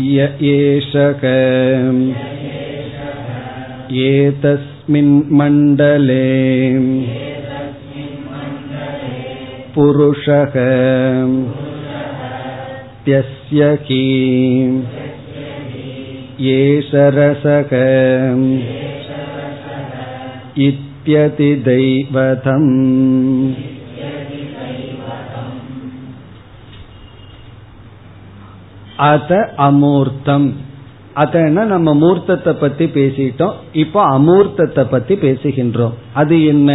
य एषक एतस्मिन् मण्डले पुरुषः त्यस्य की एष रसक इत्यतिदैवतम् அத அமூர்த்தம் அதன நம்ம மூர்த்தத்தை பத்தி பேசிட்டோம் இப்போ அமூர்த்தத்தை பத்தி பேசுகின்றோம் அது என்ன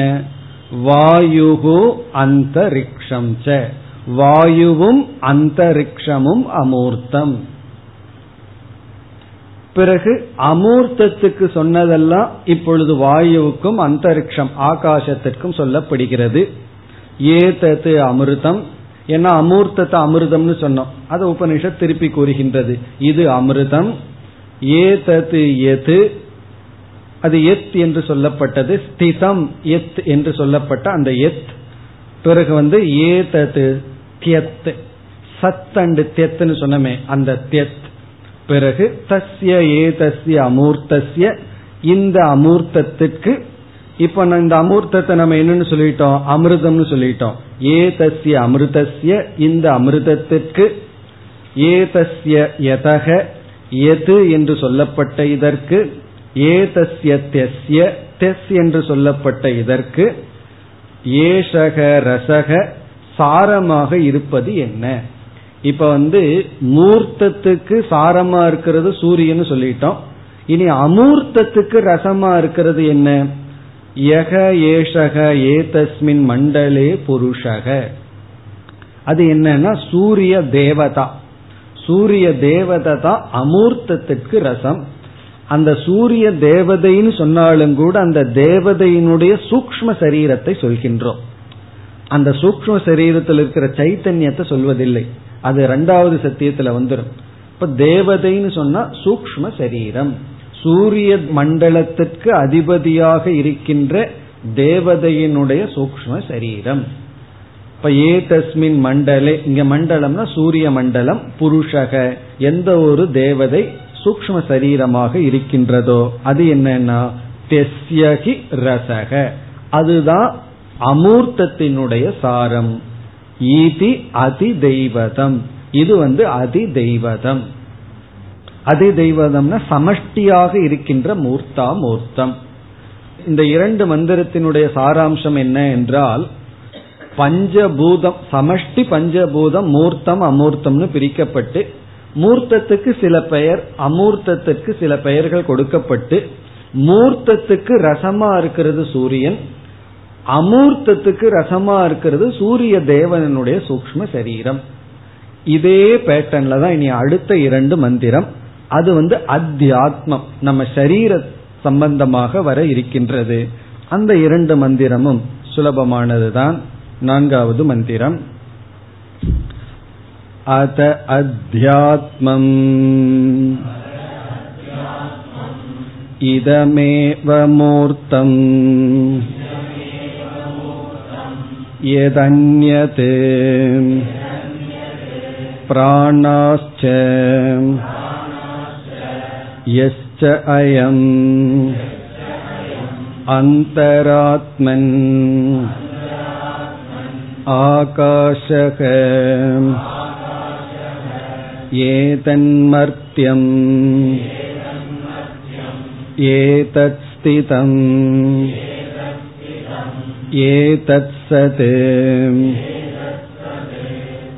வாயுகு அந்தரிக்ஷம் ச. வாயுவும் அந்தரிக்ஷமும் அமூர்த்தம். பிறகு அமூர்த்தத்துக்கு சொன்னதெல்லாம் இப்பொழுது வாயுவுக்கும் அந்தரிக்ஷம் ஆகாசத்திற்கும் சொல்லப்படுகிறது. ஏதது அமிர்தம். ஏன்னா அமூர்த்தத்தை அமிர்தம்னு சொன்னோம். அது உபனிஷத் திருப்பி கூறுகின்றது. இது அமிர்தம். ஏதது எது? அது எத் என்று சொல்லப்பட்டது. ஸ்திதம் எத் என்று சொல்லப்பட்ட அந்த எத். பிறகு வந்து ஏதது தியத். சத் அண்டு தியத்துன்னு சொன்னமே அந்த தியத். பிறகு தஸ்ய ஏதஸ்ய அமூர்த்தஸ்ய. இந்த அமூர்த்தத்திற்கு இப்ப இந்த அமூர்த்தத்தை நம்ம என்னன்னு சொல்லிட்டோம்? அமிர்தம்னு சொல்லிட்டோம். ஏதஸ்ய அமிர்தஸ்ய இந்த அமிர்தத்திற்கு ஏதஸ்ய யதக எது என்று சொல்லப்பட்ட இதற்கு ஏதஸ்ய தெஸ்ய தெஸ் என்று சொல்லப்பட்ட இதற்கு ஏஷக ரசக சாரமாக இருப்பது என்ன? இப்ப வந்து மூர்த்தத்துக்கு சாரமா இருக்கிறது சூரியன் சொல்லிட்டோம். இனி அமூர்த்தத்துக்கு ரசமா இருக்கிறது என்ன? யக ஏஷக ஏதஸ்மின் மண்டலே புருஷக. அது என்னன்னா சூரிய தேவதா. சூரிய தேவதா அமூர்த்தத்திற்கு ரசம். அந்த சூரிய தேவதைன்னு சொன்னாலும் கூட அந்த தேவதையினுடைய சூக்ம சரீரத்தை சொல்கின்றோம். அந்த சூக்ம சரீரத்தில் இருக்கிற சைத்தன்யத்தை சொல்வதில்லை. அது ரெண்டாவது சத்தியத்துல வந்துடும் இப்ப தேவதைன்னு சொன்னா சூக்ம சரீரம். சூரிய மண்டலத்திற்கு அதிபதியாக இருக்கின்ற தேவதையினுடைய சூக்ம சரீரம். இப்ப ஏ தஸ்மின் மண்டலே இங்க மண்டலம்னா சூரிய மண்டலம் புருஷக எந்த ஒரு தேவதை சூக்ம சரீரமாக இருக்கின்றதோ அது என்னன்னா தெஸ்யகி ரசக. அதுதான் அமூர்த்தத்தினுடைய சாரம். ஈதி அதி தெய்வதம் இது வந்து அதி தெய்வதம் அதி தெய்வதம்னா சமஷ்டியாக இருக்கின்ற மூர்த்தா மூர்த்தம். இந்த இரண்டு மந்திரத்தினுடைய சாராம்சம் என்ன என்றால் பஞ்சபூதம் சமஷ்டி பஞ்சபூதம் மூர்த்தம் அமூர்த்தம்னு பிரிக்கப்பட்டு மூர்த்தத்துக்கு சில பெயர் அமூர்த்தத்துக்கு சில பெயர்கள் கொடுக்கப்பட்டு மூர்த்தத்துக்கு ரசமா இருக்கிறது சூரியன் அமூர்த்தத்துக்கு ரசமா இருக்கிறது சூரிய தேவனுடைய சூக்ம சரீரம். இதே பேட்டர்ன்ல தான் இனி அடுத்த இரண்டு மந்திரம். அது வந்து அத்தியாத்மம் நம்ம சரீர சம்பந்தமாக வர இருக்கின்றது. அந்த இரண்டு மந்திரமும் சுலபமானதுதான். நான்காவது மந்திரம். अत अध्यात्मम् इदमेव मूर्तम् यदन्यते प्राणाश्च यश्च अयम् अन्तरात्मन् आकाशः एतन्मर्त्यम् एतत्स्थितम् एतत्सत्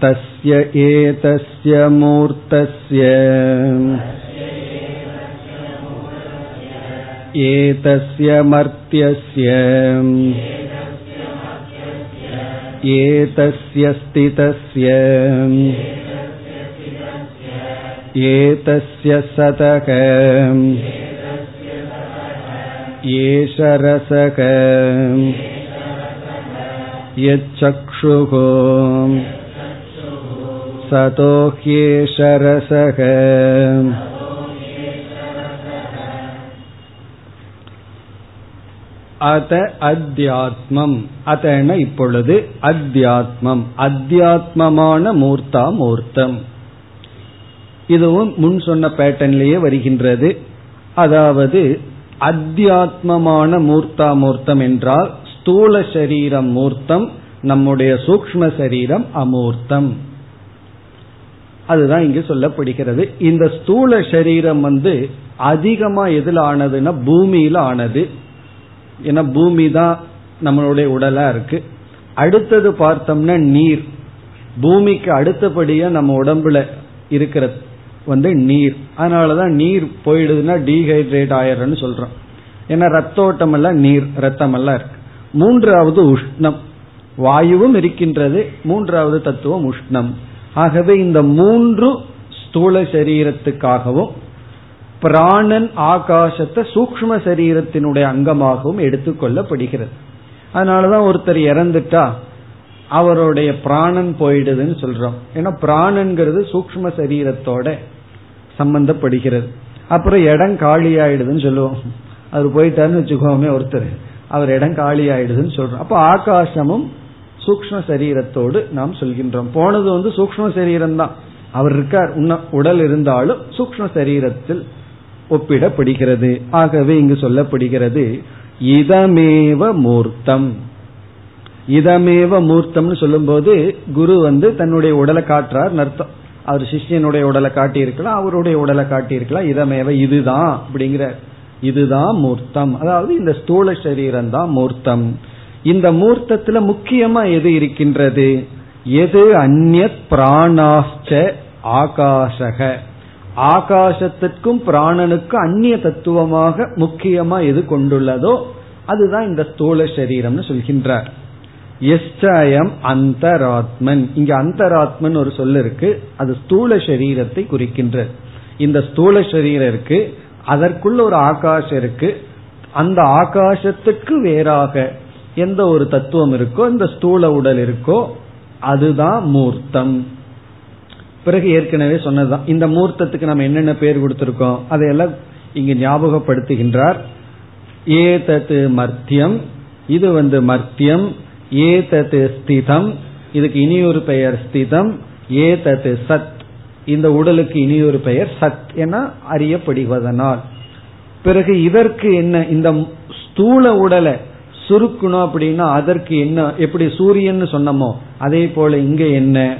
तस्य एतस्य मूर्तस्य एतस्य मर्त्यस्य एतस्य स्थितस्य एतस्य सतक एष रसक यच्चक्षुः सतो ह्येष रसः அத அத்தியாத்மம் அதன இப்பொழுது அத்தியாத்மம் அத்தியாத்மமான மூர்த்தா மூர்த்தம் இதுவும் முன் சொன்ன பேட்டர்ன்லேயே வருகின்றது. அதாவது அத்தியாத்மமான மூர்த்தா மூர்த்தம் என்றால் ஸ்தூல சரீரம் மூர்த்தம் நம்முடைய சூக்ம சரீரம் அமூர்த்தம். அதுதான் இங்கு சொல்லப்படுகிறது. இந்த ஸ்தூல சரீரம் வந்து அதிகமா எதுல ஆனதுன்னா பூமியில ஆனது. ஏன்னா பூமி தான் நம்மளுடைய உடலா இருக்கு. அடுத்தது பார்த்தோம்னா நீர். பூமிக்கு அடுத்தபடியா நம்ம உடம்புல இருக்கிற வந்து நீர். அதனாலதான் நீர் போயிடுதுன்னா டீஹைட்ரேட் ஆயிரம்னு சொல்றோம். ஏன்னா ரத்தோட்டம் எல்லாம் நீர் ரத்தம் எல்லாம் இருக்கு. மூன்றாவது உஷ்ணம். வாயுவும் இருக்கின்றது. மூன்றாவது தத்துவம் உஷ்ணம். ஆகவே இந்த மூன்று ஸ்தூல சரீரத்துக்காகவும் பிராணன் ஆகாசத்தை சூக்ம சரீரத்தினுடைய அங்கமாகவும் எடுத்துக்கொள்ளப்படுகிறது அதனாலதான் ஒருத்தர் இறந்துட்டா அவருடைய பிராணன் போயிடுதுன்னு சொல்றோம். ஏன்னா பிராணன்கிறது சூக்ம சரீரத்தோட சம்பந்தப்படுகிறது. அப்புறம் இடம் காலி ஆயிடுதுன்னு சொல்லுவோம். அவர் போயிட்டாருன்னு வச்சுக்கோமே ஒருத்தர். அவர் இடம் காலி ஆயிடுதுன்னு சொல்றோம். அப்போ ஆகாசமும் சூக்ம சரீரத்தோடு நாம் சொல்கின்றோம். போனது வந்து சூக்ம சரீரம் தான் அவர் இருக்கார். உடல் இருந்தாலும் சூக்ம சரீரத்தில் ஒப்பிடப்படுகிறது. ஆகவே இங்கு சொல்லப்படுகிறது இதமேவ மூர்த்தம். இதமேவ மூர்த்தம்னு சொல்லும்போது குரு வந்து தன்னுடைய உடலை காட்டுறார் அர்த்தம். அவர் சிஷ்யனுடைய உடலை காட்டியிருக்கலாம் அவருடைய உடலை காட்டியிருக்கலாம். இதமேவ இதுதான் அப்படிங்கிற இதுதான் மூர்த்தம். அதாவது இந்த ஸ்தூல சரீரம் தான் மூர்த்தம். இந்த மூர்த்தத்துல முக்கியமா எது இருக்கின்றது? எது அந்நத் பிராணாச்ச ஆகாஷக? ஆகாசத்திற்கும் பிராணனுக்கும் அந்நிய தத்துவமாக முக்கியமா எது கொண்டுள்ளதோ அதுதான் இந்த ஸ்தூல சரீரம்னு சொல்கின்றார். எஸ்டயம் அந்தராத்மன். இங்க அந்தராத்மன் ஒரு சொல் இருக்கு. அது ஸ்தூல சரீரத்தை குறிக்கின்றது இந்த ஸ்தூல சரீரம் இருக்கு. அதற்குள்ள ஒரு ஆகாஷம் இருக்கு. அந்த ஆகாசத்துக்கு வேறாக எந்த ஒரு தத்துவம் இருக்கோ இந்த ஸ்தூல உடல் இருக்கோ அதுதான் மூர்த்தம். பிறகு ஏற்கனவே சொன்னதுதான். இந்த மூர்த்தத்துக்கு நம்ம என்னென்ன பேர் கொடுத்திருக்கோம்? அதையெல்லாம் இங்கு ஞாபகப்படுத்துகின்றார். ஏதத்து மர்த்தியம் இது வந்து மர்த்தியம் ஏதத்து ஸ்திதம் இதுக்கு இனியொரு பெயர் ஸ்திதம் ஏதத்து சத். இந்த உடலுக்கு இனியொரு பெயர் சத் என அறியப்படுவதனால். பிறகு இதற்கு என்ன இந்த ஸ்தூல உடலை சுருக்கணும் அப்படின்னா அதற்கு என்ன எப்படி சூரியன் சொன்னமோ அதே போல இங்க என்ன?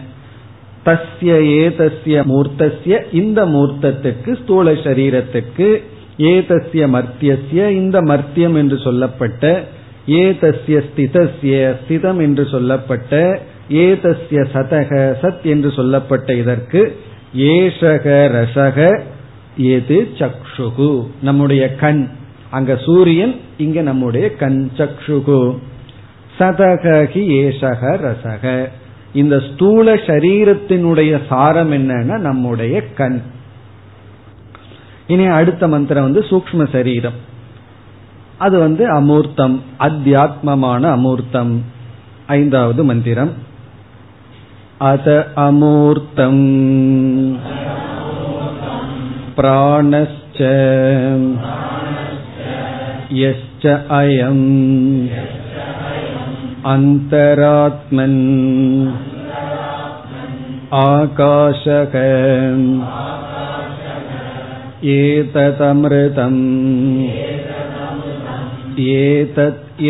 தஸ்ய ஏதஸ்ய மூர்த்தசிய இந்த மூர்த்தத்துக்கு ஸ்தூல சரீரத்துக்கு ஏதஸ்ய மர்த்தியசிய இந்த மர்த்தியம் என்று சொல்லப்பட்ட ஏதஸ்ய ஸ்திதஸ்ய ஸ்திதம் என்று சொல்லப்பட்ட ஏதஸ்ய சதக சத் என்று சொல்லப்பட்ட இதற்கு ஏஷக ரசக ஏது சக்ஷுகு. நம்முடைய கண். அங்க சூரியன் இங்க நம்முடைய கண் சக்ஷுகு. சதகி ஏஷக ரசக இந்த ஸ்தூல சரீரத்தினுடைய சாரம் என்னன்னா நம்முடைய கண். இனி அடுத்த மந்திரம் வந்து சூக்ம சரீரம். அது வந்து அமூர்த்தம் அத்தியாத்மமான அமூர்த்தம் ஐந்தாவது மந்திரம் அத அமூர்த்தம் பிராணஸ்ச यश्च अयम् अन्तरात्मन् आकाशक एतदमृतम् एतत्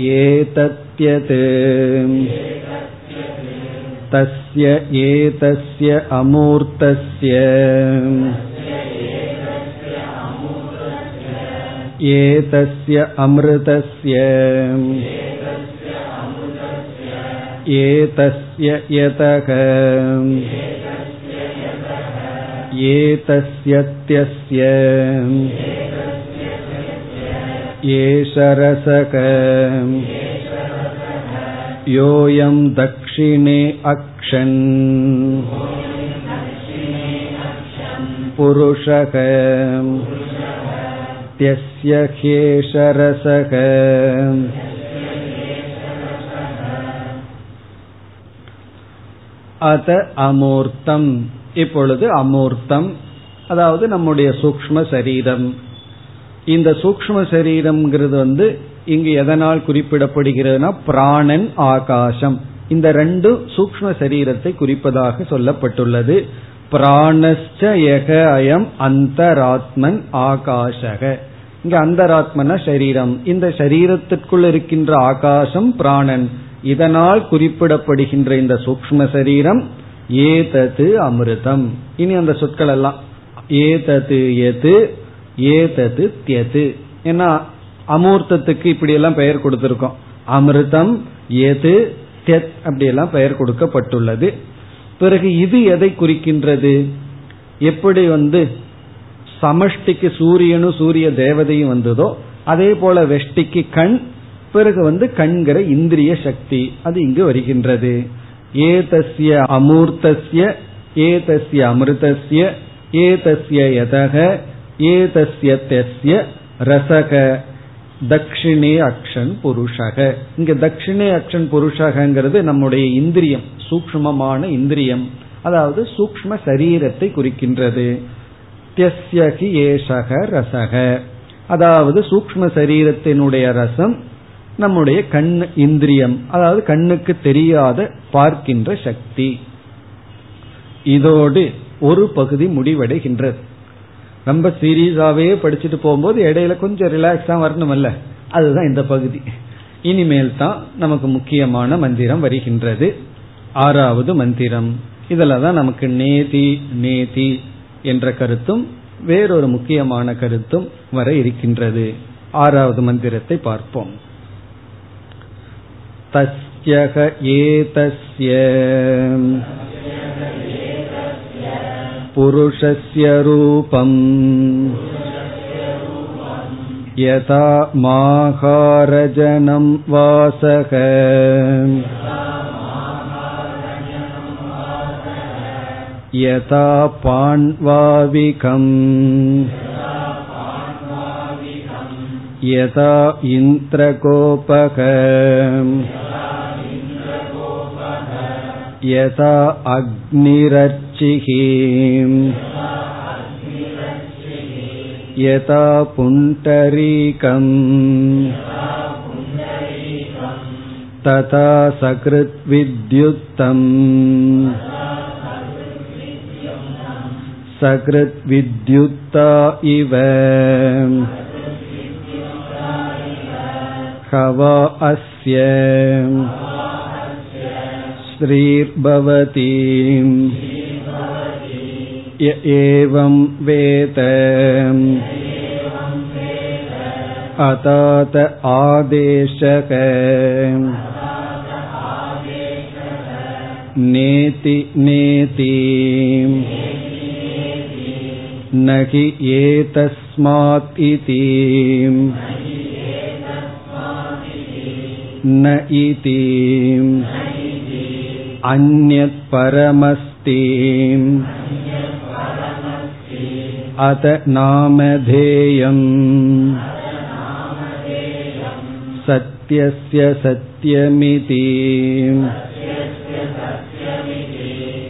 एतत्यत् तस्य एतस्य अमूर्तस्य एतस्य अमृतस्य एतस्य यतः एतस्यत्यस्य एष रसक योऽयं दक्षिणे अक्षन् पुरुषः त्यस्य ह्येषरसः அத அமூர்த்தம் இப்பொழுது அமூர்த்தம் அதாவது நம்முடைய சூக்ம சரீரம் இந்த சூக்ம சரீரம்ங்கிறது வந்து இங்கு எதனால் குறிப்பிடப்படுகிறதுனா பிராணன் ஆகாசம். இந்த ரெண்டு சூக்ம சரீரத்தை குறிப்பதாக சொல்லப்பட்டுள்ளது. பிராணஸ்ச எக அயம் அந்தராத்மன் ஆகாஷக இங்க அந்தராத்மன சரீரம். இந்த சரீரத்திற்குள் இருக்கின்ற ஆகாசம் பிராணன். இதனால் குறிப்பிடப்படுகின்ற இந்த சூக்ம சரீரம் ஏதது அமிர்தம். இனி அந்த சொற்கள் எல்லாம். ஏதது எது ஏதது தியது. ஏன்னா அமூர்த்தத்துக்கு இப்படி எல்லாம் பெயர் கொடுத்திருக்கோம். அமிர்தம் எது தெத் அப்படி எல்லாம் பெயர் கொடுக்கப்பட்டுள்ளது. பிறகு இது எதை குறிக்கின்றது? எப்படி வந்து சமஷ்டிக்கு சூரியனும் சூரிய தேவதையும் வந்ததோ அதே போல வெஷ்டிக்கு கண் பிறகு வந்து கண்கிற இந்திரிய சக்தி அது இங்கு வருகின்றது. ஏதஸ்ய அமூர்த்தஸ்ய ஏதஸ்ய அமிர்தஸ்ய ஏதஸ்ய எதக ஏதஸ்ய தெஸ்ய ரசக தட்சிணே அக்ஷன் புருஷக. இங்க தட்சிணே அக்ஷன் புருஷகங்கிறது நம்முடைய இந்திரியம் சூக்மமான இந்திரியம். அதாவது சூக்ம சரீரத்தை குறிக்கின்றது. தியஸ்யகி ஏஷக ரசக. அதாவது சூக்ம சரீரத்தினுடைய ரசம் நம்முடைய கண் இந்திரியம் அதாவது கண்ணுக்கு தெரியாத பார்க்கின்ற சக்தி. இதோடு ஒரு பகுதி முடிவடைகின்றது. ரொம்ப சீரியஸாவே படிச்சுட்டு போகும்போது இடையில கொஞ்சம் ரிலாக்ஸா வரணுமல்ல. அதுதான் இந்த பகுதி. இனிமேல் தான் நமக்கு முக்கியமான மந்திரம் வருகின்றது. ஆறாவது மந்திரம். இதில் தான் நமக்கு நேதி நேதி என்ற கருத்தும் வேறொரு முக்கியமான கருத்தும் வர இருக்கின்றது. ஆறாவது மந்திரத்தை பார்ப்போம். தஸ்யக ஏதஸ்ய. पुरुषस्य रूपम् यथा माहारजनं वासः यथा पाण्वाविकम् यथा इन्द्रकोपः यथा अग्निरर्चिः यथा पुण्डरीकम् तथा सकृद्विद्युत्तम् सकृद्विद्युत्ता इव हवा अस्य श्रीर्भवती य एवं वेद अतात आदेशक नेति नेति न हि एतस्मात् इति न इति अन्यत् परमस्ति अत नामधेयम् सत्यस्य सत्यमिति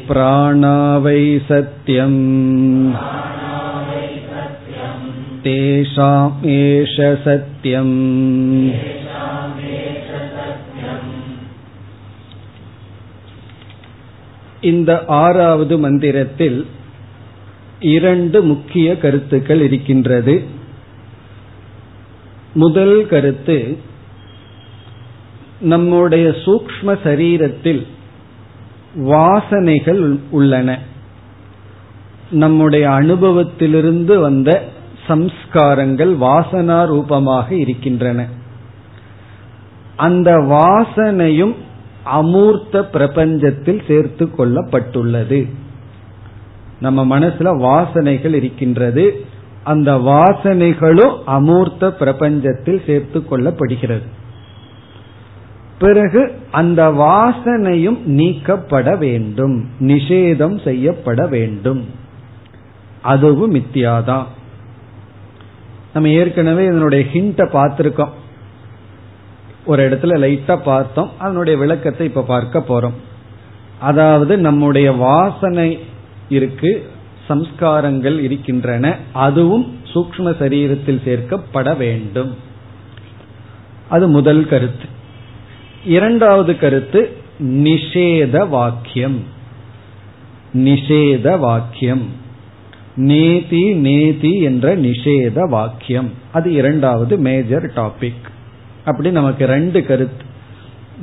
प्राणा वै सत्यम् तेषामेष सत्यम् இந்த ஆறாவது மந்திரத்தில் இரண்டு முக்கிய கருத்துக்கள் இருக்கின்றது. முதல் கருத்து நம்முடைய சூக்ம சரீரத்தில் வாசனைகள் உள்ளன. நம்முடைய அனுபவத்திலிருந்து வந்த சம்ஸ்காரங்கள் வாசனா ரூபமாக இருக்கின்றன. அந்த வாசனையும் அமூர்த்த பிரபஞ்சத்தில் சேர்த்து கொள்ளப்பட்டுள்ளது. நம்ம மனசுல வாசனைகள் இருக்கின்றது. அந்த வாசனைகளும் அமூர்த்த பிரபஞ்சத்தில் சேர்த்து கொள்ளப்படுகிறது. பிறகு அந்த வாசனையும் நீக்கப்பட வேண்டும். நிஷேதம் செய்யப்பட வேண்டும். அதுவும் மித்தியாதான் நம்ம ஏற்கனவே இதனுடைய ஹிண்ட பார்த்திருக்கோம். ஒரு இடத்துல லைட்டா பார்த்தோம். அதனுடைய விளக்கத்தை இப்ப பார்க்க போறோம். அதாவது நம்முடைய வாசனை இருக்கு சம்ஸ்காரங்கள் இருக்கின்றன அதுவும் சூக்ம சரீரத்தில் சேர்க்கப்பட வேண்டும். அது முதல் கருத்து. இரண்டாவது கருத்து நிஷேத வாக்கியம். நிஷேத வாக்கியம். நேதி நேதி என்ற நிஷேத வாக்கியம். அது இரண்டாவது மேஜர் டாபிக் அப்படி நமக்கு ரெண்டு கருத்து.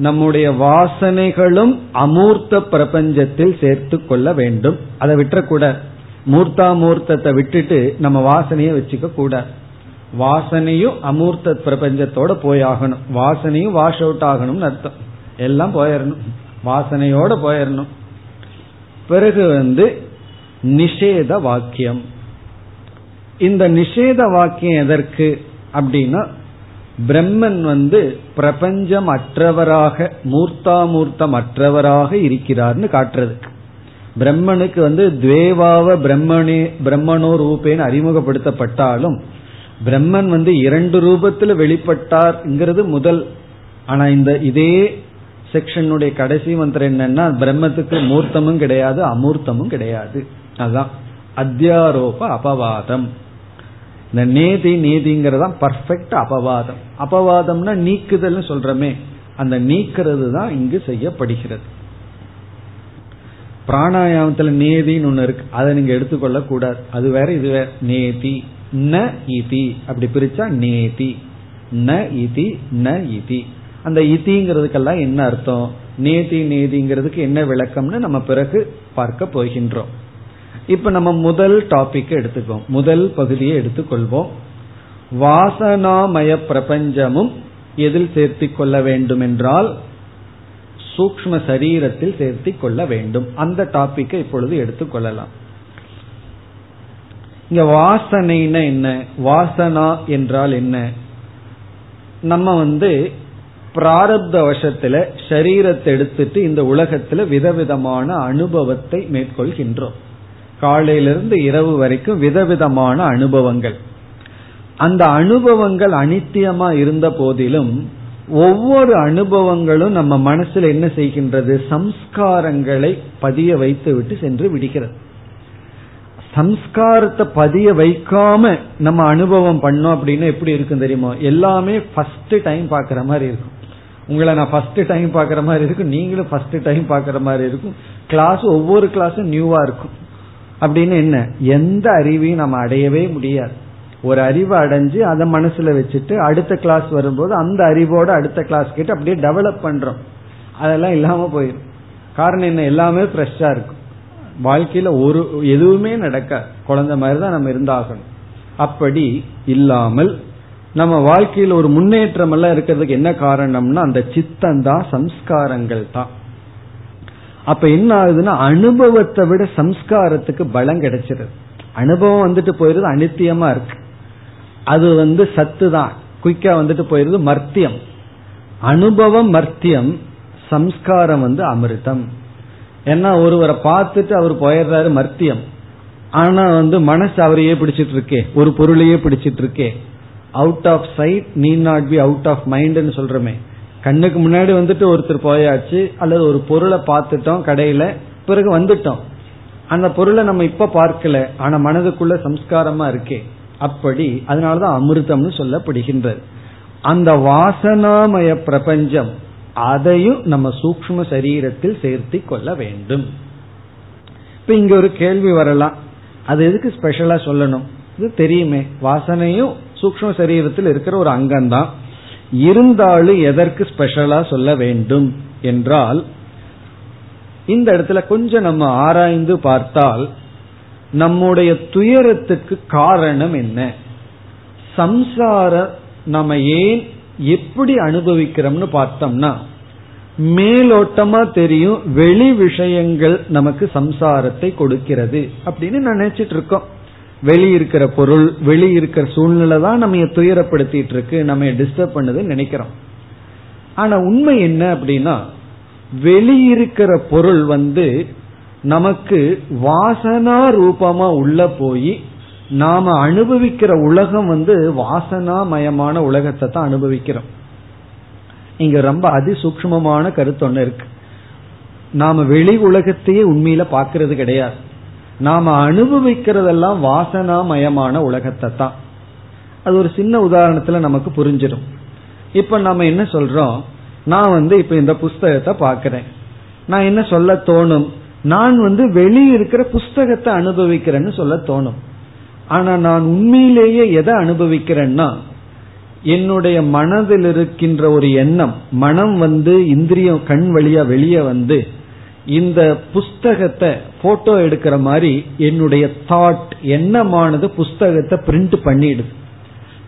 நம்முடைய வாசனைகளும் அமூர்த்த பிரபஞ்சத்தில் சேர்த்து கொள்ள வேண்டும். அதை விட்டுறக்கூடாது மூர்த்தாமூர்த்தத்தை விட்டுட்டு நம்ம வாசனையை வச்சுக்க கூடாது வாசனையும் அமூர்த்த பிரபஞ்சத்தோட போயாகணும். வாசனையும் வாஷ் அவுட் ஆகணும்னு அர்த்தம். எல்லாம் போயிடணும். வாசனையோட போயிடணும். பிறகு வந்து நிஷேத வாக்கியம். இந்த நிஷேத வாக்கியம் எதற்கு? அப்படின்னா பிரம்மன் வந்து பிரபஞ்சம் அற்றவராக மூர்த்தாமூர்த்தம் அற்றவராக இருக்கிறார்னு காட்டுறதுக்கு பிரம்மனுக்கு வந்து துவேவாவ பிரம்மனே பிரம்மனோ ரூபேன்னு அறிமுகப்படுத்தப்பட்டாலும் பிரம்மன் வந்து இரண்டு ரூபத்தில் வெளிப்பட்டார்ங்கிறது முதல். ஆனா இந்த இதே செக்ஷனுடைய கடைசி மந்திரம் என்னன்னா பிரம்மத்துக்கு மூர்த்தமும் கிடையாது அமூர்த்தமும் கிடையாது. அதுதான் அத்தியாரோப அபவாதம். இந்த நேதி நீதிங்கிறது தான் பர்ஃபெக்ட் அபவாதம். அபவாதம்னா நீக்குதல்னு சொல்றமே. அந்த நீக்கிறது தான் இங்கு செய்யப்படுகிறது. பிராணாயாமத்துல நேதின்னு ஒண்ணு இருக்கு. அதை நீங்க எடுத்துக்கொள்ள கூடாது அது வேற இது வேற. நேதி. ந இதி. அப்படி பிரிச்சா நேதி. ந இதி ந இதி. அந்த இதிங்கிறதுக்கெல்லாம் என்ன அர்த்தம்? நேதி நேதிங்கிறதுக்கு என்ன விளக்கம்னு நம்ம பிறகு பார்க்க போகின்றோம். இப்ப நம்ம முதல் டாபிக் எடுத்துக்கோம் முதல் பகுதியை எடுத்துக்கொள்வோம். வாசனாமய பிரபஞ்சமும் எதில் சேர்த்து கொள்ள வேண்டும் என்றால் சூக்ம சரீரத்தில் சேர்த்து கொள்ள வேண்டும். அந்த டாபிக்கை இப்பொழுது எடுத்துக்கொள்ளலாம் இங்க வாசனைன்னா என்ன? வாசனா என்றால் என்ன? நம்ம வந்து பிராரப்த வசத்துல சரீரத்தை எடுத்துட்டு இந்த உலகத்துல விதவிதமான அனுபவத்தை மேற்கொள்கின்றோம். காலையிலிருந்து இரவு வரைக்கும் விதவிதமான அனுபவங்கள். அந்த அனுபவங்கள் அனித்தியமா இருந்த போதிலும் ஒவ்வொரு அனுபவங்களும் நம்ம மனசுல என்ன செய்கின்றது? சம்ஸ்காரங்களை பதிய வைத்து விட்டு சென்று விடுகிறது. சம்ஸ்காரத்தை பதிய வைக்காம நம்ம அனுபவம் பண்ணோம் அப்படின்னா எப்படி இருக்கும் தெரியுமா? எல்லாமே ஃபர்ஸ்ட் டைம் பாக்குற மாதிரி இருக்கும். உங்களை நான் ஃபர்ஸ்ட் டைம் பாக்குற மாதிரி இருக்கும். நீங்களும் ஃபர்ஸ்ட் டைம் பாக்குற மாதிரி இருக்கும். கிளாஸ் ஒவ்வொரு கிளாஸும் நியூவா இருக்கும். அப்படின்னு என்ன? எந்த அறிவையும் நம்ம அடையவே முடியாது. ஒரு அறிவை அடைஞ்சு அதை மனசுல வச்சுட்டு அடுத்த கிளாஸ் வரும்போது அந்த அறிவோட அடுத்த கிளாஸ் கேட்டு அப்படியே டெவலப் பண்றோம். அதெல்லாம் இல்லாம போயிடும் காரணம் என்ன? எல்லாமே ஃப்ரெஷ்ஷா இருக்கும். வாழ்க்கையில ஒரு எதுவுமே நடக்க குழந்தை மாதிரி தான் நம்ம இருந்தாகணும். அப்படி இல்லாமல் நம்ம வாழ்க்கையில் ஒரு முன்னேற்றம் எல்லாம் இருக்கிறதுக்கு என்ன காரணம்னா அந்த சித்தம் தான் சம்ஸ்காரங்கள் தான். அப்ப என்ன ஆகுதுன்னா அனுபவத்தை விட சம்ஸ்காரத்துக்கு பலம் கிடைச்சிருது. அனுபவம் வந்துட்டு போயிருது அனித்தியமா இருக்கு. அது வந்து சத்து தான். குயிக்கா வந்துட்டு போயிருது மர்த்தியம். அனுபவம் மர்த்தியம் சம்ஸ்காரம் வந்து அமிர்தம். ஏன்னா ஒருவரை பார்த்துட்டு அவர் போயிடுறாரு மர்த்தியம். ஆனா வந்து மனசு அவரையே பிடிச்சிட்டு இருக்கே ஒரு பொருளையே பிடிச்சிட்டு இருக்கே. அவுட் ஆஃப் சைட் நீ நாட் பி அவுட் ஆஃப் மைண்ட்னு சொல்றமே. கண்ணுக்கு முன்னாடி வந்துட்டு ஒருத்தர் போயாச்சு அல்லது ஒரு பொருளை பார்த்துட்டோம் கடையில பிறகு வந்துட்டோம். அந்த பொருளை நம்ம இப்ப பார்க்கல ஆனா மனதுக்குள்ள சம்ஸ்காரமா இருக்கே. அப்படி அதனாலதான் அமிர்தம்னு சொல்லப்படுகின்றது. அந்த வாசனாமய பிரபஞ்சம் அதையும் நம்ம சூக்ம சரீரத்தில் சேர்த்தி கொள்ள வேண்டும். இப்ப இங்க ஒரு கேள்வி வரலாம். அது எதுக்கு ஸ்பெஷலா சொல்லணும்? இது தெரியுமே. வாசனையும் சூக்ம சரீரத்தில் இருக்கிற ஒரு அங்கம்தான். இருந்தாலும் எதற்கு ஸ்பெஷலா சொல்ல வேண்டும் என்றால் இந்த இடத்துல கொஞ்சம் நம்ம ஆராய்ந்து பார்த்தால் நம்முடைய துயரத்துக்கு காரணம் என்ன? சம்சார நம்ம ஏன் எப்படி அனுபவிக்கிறோம்னு பார்த்தோம்னா மேலோட்டமா தெரியும் வெளி விஷயங்கள் நமக்கு சம்சாரத்தை கொடுக்கிறது அப்படின்னு நினைச்சிட்டு இருக்கோம். வெளி இருக்கிற பொருள் வெளி இருக்கிற சூழ்நிலை தான் நம்ம துயரப்படுத்திட்டு இருக்கு நம்ம டிஸ்டர்ப் பண்ணுதுன்னு நினைக்கிறோம். ஆனா உண்மை என்ன அப்படின்னா வெளியிருக்கிற பொருள் வந்து நமக்கு வாசனா ரூபமா உள்ள போய் நாம அனுபவிக்கிற உலகம் வந்து வாசனாமயமான உலகத்தை தான் அனுபவிக்கிறோம். இங்க ரொம்ப அதிசூக்மமான கருத்து ஒன்று இருக்கு. நாம வெளி உலகத்தையே உண்மையில பாக்குறது கிடையாது. நாம அனுபவிக்கிறதெல்லாம் வாசனாமயமான உலகத்தை தான் அது ஒரு சின்ன உதாரணத்துல நமக்கு புரிஞ்சிடும். இப்ப நம்ம என்ன சொல்றோம்? நான் வந்து இப்ப இந்த புஸ்தகத்தை பாக்கிறேன் நான் என்ன சொல்ல தோணும்? நான் வந்து வெளியே இருக்கிற புஸ்தகத்தை அனுபவிக்கிறேன்னு சொல்ல தோணும். ஆனா நான் உண்மையிலேயே எதை அனுபவிக்கிறேன்னா என்னுடைய மனதில் இருக்கின்ற ஒரு எண்ணம் மனம் வந்து இந்திரியம் கண் வழியா வெளியே வந்து இந்த புஸ்தகத்தை போட்டோ எடுக்கிற மாதிரி என்னுடைய தாட் எண்ணமானது புஸ்தகத்தை பிரிண்ட் பண்ணிடுது.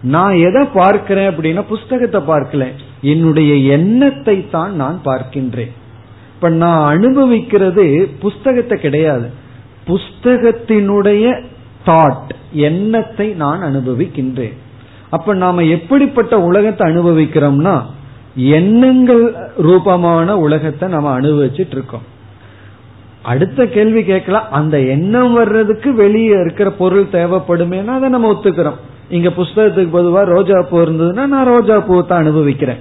நான் எதை பார்க்கிறேன் அப்படின்னா புஸ்தகத்தை பார்க்கல. என்னுடைய எண்ணத்தை தான் நான் பார்க்கின்றேன். இப்ப நான் அனுபவிக்கிறது புஸ்தகத்தை கிடையாது. புஸ்தகத்தினுடைய தாட் எண்ணத்தை நான் அனுபவிக்கின்றேன். அப்ப நாம எப்படிப்பட்ட உலகத்தை அனுபவிக்கிறோம்னா எண்ணங்கள் ரூபமான உலகத்தை நம்ம அனுபவிச்சுட்டு இருக்கோம். அடுத்த கேள்வி கேட்கலாம் அந்த எண்ணம் வர்றதுக்கு வெளியே இருக்கிற பொருள் தேவைப்படுமேனா அதை நம்ம ஒத்துக்கிறோம். இங்க புஸ்தகத்துக்கு பொதுவா ரோஜா பூ இருந்ததுன்னா நான் ரோஜா பூவை தான் அனுபவிக்கிறேன்.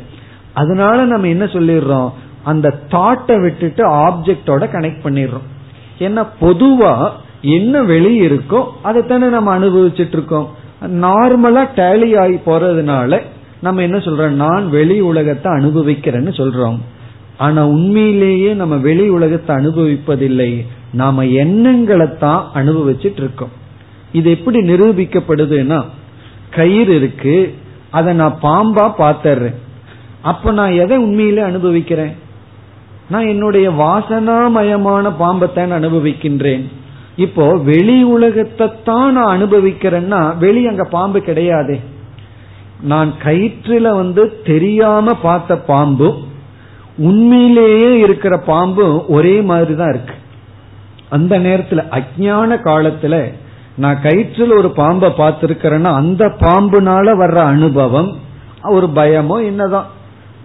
அதனால நம்ம என்ன சொல்லிடுறோம்? அந்த தாட்டை விட்டுட்டு ஆப்ஜெக்டோட கனெக்ட் பண்ணிடுறோம். ஏன்னா பொதுவா என்ன வெளி இருக்கோ அதைத்தானே நம்ம அனுபவிச்சுட்டு இருக்கோம். நார்மலா டேலி ஆகி போறதுனால நம்ம என்ன சொல்றோம்? நான் வெளி உலகத்தை அனுபவிக்கிறேன்னு சொல்றோம். ஆனா உண்மையிலேயே நம்ம வெளி உலகத்தை அனுபவிப்பதில்லை. நாம எண்ணங்களை தான் அனுபவிச்சுட்டு இருக்கோம் இது எப்படி நிரூபிக்கப்படுதுன்னா கயிறு இருக்கு அதை நான் பாம்பா பாத்துறேன் அப்ப நான் எதை உண்மையிலே அனுபவிக்கிறேன்? நான் என்னுடைய வாசனாமயமான பாம்பத்தை அனுபவிக்கின்றேன். இப்போ வெளி உலகத்தை தான் நான் அனுபவிக்கிறேன்னா வெளி அங்க பாம்பு கிடையாதே. நான் கயிற்றுல வந்து தெரியாம பார்த்த பாம்பு உண்மையிலேயே இருக்கிற பாம்பு ஒரே மாதிரி தான் இருக்கு. அந்த நேரத்துல அஜான காலத்துல நான் கயிற்றில் ஒரு பாம்பை பார்த்திருக்கிறேன்னா அந்த பாம்புனால வர்ற அனுபவம் ஒரு பயமோ என்னதான்.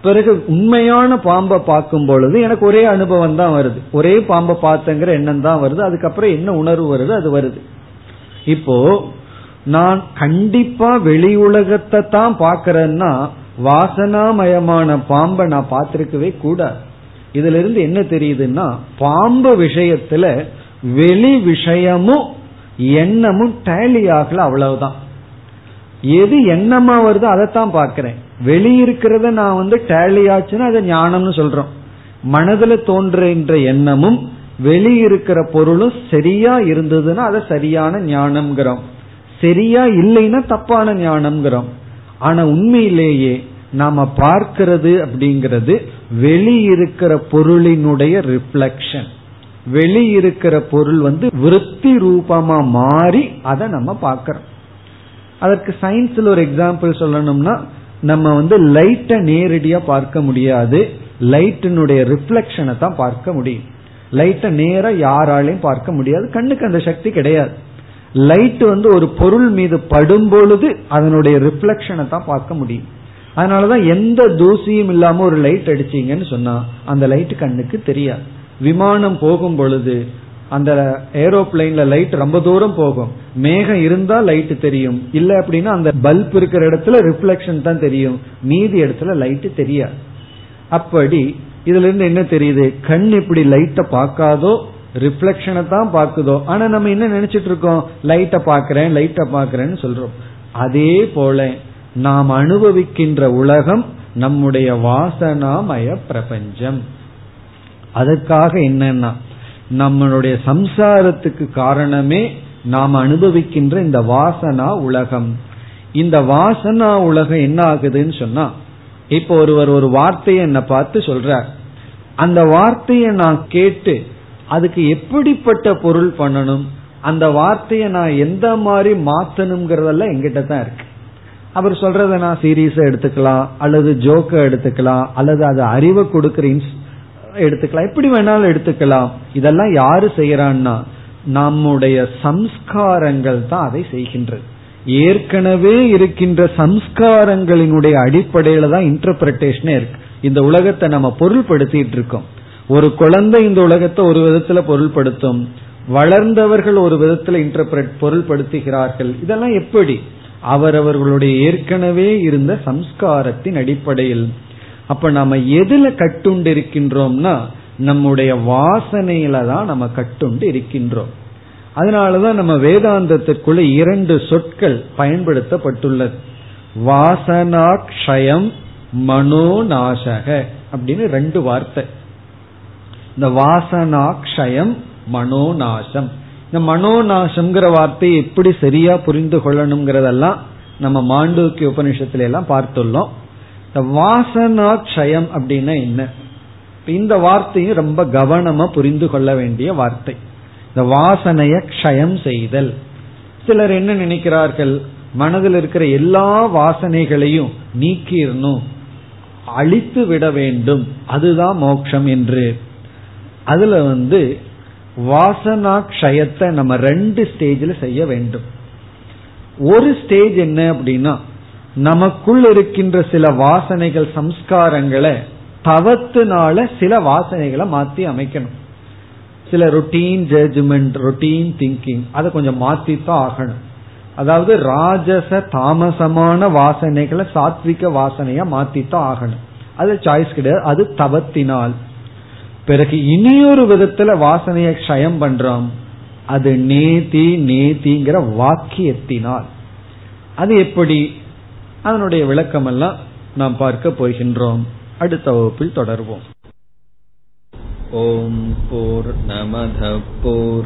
பிறகு உண்மையான பாம்பை பார்க்கும் பொழுது எனக்கு ஒரே அனுபவம் தான் வருது. ஒரே பாம்பை பார்த்தங்கிற எண்ணம் தான் வருது. அதுக்கப்புறம் என்ன உணர்வு வருது? அது வருது. இப்போ நான் கண்டிப்பா வெளி உலகத்தை தான் பாக்கிறேன்னா வாசனாமயமான பாம்பை நான் பார்த்திருக்கவே கூடாது. இதுல இருந்து என்ன தெரியுதுன்னா பாம்பு விஷயத்துல வெளி விஷயமும் எண்ணமும் டேலி ஆகல அவ்வளவுதான். எது எண்ணமா வருதோ அதைத்தான் பார்க்கிறேன். வெளியிருக்கிறத நான் வந்து டேலி ஆச்சுன்னா அதை ஞானம்னு சொல்றோம். மனதுல தோன்றுகின்ற எண்ணமும் வெளியிருக்கிற பொருளும் சரியா இருந்ததுன்னா அதை சரியான ஞானம்ங்கிறோம். சரியா இல்லைன்னா தப்பான ஞானம்ங்கிறோம். ஆனா உண்மையிலேயே நாம பார்க்கிறது அப்படிங்கிறது வெளியிருக்கிற பொருளினுடைய ரிஃப்ளக்ஷன் வெளியிருக்கிற பொருள் வந்து விருத்தி ரூபமா மாறி அதை நம்ம பார்க்கிறோம். அதற்கு சயின்ஸ்ல ஒரு எக்ஸாம்பிள் சொல்லணும்னா நம்ம வந்து லைட்டை நேரடியா பார்க்க முடியாது. லைட்டினுடைய ரிஃப்ளெக்ஷனை தான் பார்க்க முடியும். லைட்டை நேரா யாராலையும் பார்க்க முடியாது. கண்ணுக்கு அந்த சக்தி கிடையாது. லைட் வந்து ஒரு பொருள் மீது படும் பொழுது அதனுடைய ரிஃப்ளெக்ஷனை தான் பார்க்க முடியும். அதனாலதான் எந்த தூசியும் இல்லாம ஒரு லைட் அடிச்சீங்கன்னு சொன்னா அந்த லைட் கண்ணுக்கு தெரியாது. விமானம் போகும் பொழுது அந்த ஏரோப்ளைன்ல லைட் ரொம்ப தூரம் போகும். மேகம் இருந்தா லைட் தெரியும். இல்ல அப்படின்னா அந்த பல்ப் இருக்கிற இடத்துல ரிஃப்ளெக்ஷன் தான் தெரியும். மீதி இடத்துல லைட் தெரியாது. அப்படி இதுல இருந்து என்ன தெரியுது? கண் இப்படி லைட்ட பார்க்காதோ ரிஃப்ளெக்ஷனை தான் பாக்குதோ ஆனா நம்ம என்ன நினைச்சிட்டு இருக்கோம்? லைட்டை பாக்கிறேன் லைட்டை பாக்கிறேன்னு சொல்றோம். அதே போல நாம் அனுபவிக்கின்ற உலகம் நம்முடைய வாசனாமய பிரபஞ்சம். அதுக்காக என்னன்னா நம்மளுடைய சம்சாரத்துக்கு காரணமே நாம் அனுபவிக்கின்ற இந்த வாசனா உலகம். இந்த வாசனா உலகம் என்ன ஆகுதுன்னு சொன்னா இப்போ ஒருவர் ஒரு வார்த்தையை என்ன பார்த்து சொல்றார். அந்த வார்த்தையை நான் கேட்டு அதுக்கு எப்படிப்பட்ட பொருள் பண்ணணும்? அந்த வார்த்தையை நான் எந்த மாதிரி மாத்தணுங்கிறதெல்லாம் எங்கிட்ட தான் இருக்கு. அவர் சொல்றத நான் சீரியஸா எடுத்துக்கலாம் அல்லது ஜோக்க எடுத்துக்கலாம் அல்லது அது அறிவை கொடுக்கிற எடுத்துக்கலாம். எப்படி வேணாலும் எடுத்துக்கலாம். இதெல்லாம் யாரு செய்யறான்னா நம்முடைய சம்ஸ்காரங்கள் தான் அதை செய்கின்றது. ஏற்கனவே இருக்கின்ற சம்ஸ்காரங்களினுடைய அடிப்படையில தான் இன்டர்பிரேஷனே இருக்கு. இந்த உலகத்தை நம்ம பொருள்படுத்திட்டு இருக்கோம். ஒரு குழந்தை இந்த உலகத்தை ஒரு விதத்துல பொருள்படுத்தும் வளர்ந்தவர்கள் ஒரு விதத்துல இன்டர்பிரட் பொருள்படுத்துகிறார்கள். இதெல்லாம் எப்படி? அவரவர்களுடைய ஏற்கனவே இருந்த சம்ஸ்காரத்தின் அடிப்படையில். அப்ப நம்ம எதுல கட்டுண்டு இருக்கின்றோம்னா நம்முடைய வாசனையில தான் நம்ம கட்டுண்டு இருக்கின்றோம். அதனாலதான் நம்ம வேதாந்தத்துக்குள்ள இரண்டு சொற்கள் பயன்படுத்தப்பட்டுள்ளது. வாசனாட்சயம் மனோநாசக அப்படின்னு ரெண்டு வார்த்தை. இந்த வாசனா வாசனாக்ஷயம் மனோநாசம். இந்த மனோநாசம்ங்கிற வார்த்தையை எப்படி சரியா புரிந்து கொள்ளணுங்கிறதெல்லாம் நம்ம மாண்டூக்கிய உபனிஷத்துல எல்லாம் பார்த்துள்ளோம். இந்த வாசனா க்ஷயம் அப்படின்னா என்ன? இந்த வார்த்தையும் ரொம்ப கவனமா புரிந்து கொள்ள வேண்டிய வார்த்தை. இந்த வாசனைய க்ஷயம் செய்தல். சிலர் என்ன நினைக்கிறார்கள்? மனதில் இருக்கிற எல்லா வாசனைகளையும் நீக்கிடணும். அழித்து விட வேண்டும். அதுதான் மோட்சம் என்று. அதுல வந்து வாசனா க்ஷயத்தை நம்ம ரெண்டு ஸ்டேஜில் செய்ய வேண்டும். ஒரு ஸ்டேஜ் என்ன அப்படின்னா நமக்குள் இருக்கின்ற சில வாசனைகள் சம்ஸ்காரங்களை தவத்தினால சில வாசனைகளை மாத்தி அமைக்கணும். சில ரொட்டீன் ஜட்ஜ்மெண்ட் ரொட்டீன் திங்கிங் அதை கொஞ்சம் மாத்தித்தான் ஆகணும். அதாவது ராஜச தாமசமான வாசனைகளை சாத்விக வாசனையா மாத்தித்தான் ஆகணும். அது சாய்ஸ் கிடையாது. அது தவத்தினால். பிறகு இனியொரு விதத்துல வாசனையை க்ஷயம் பண்றோம். அது நேதி நேதிங்கிற வாக்கியத்தினால். அது எப்படி? அதனுடைய விளக்கம் எல்லாம் நாம் பார்க்க போகின்றோம். அடுத்த வகுப்பில் தொடர்வோம். ஓம் போர் நமத போர்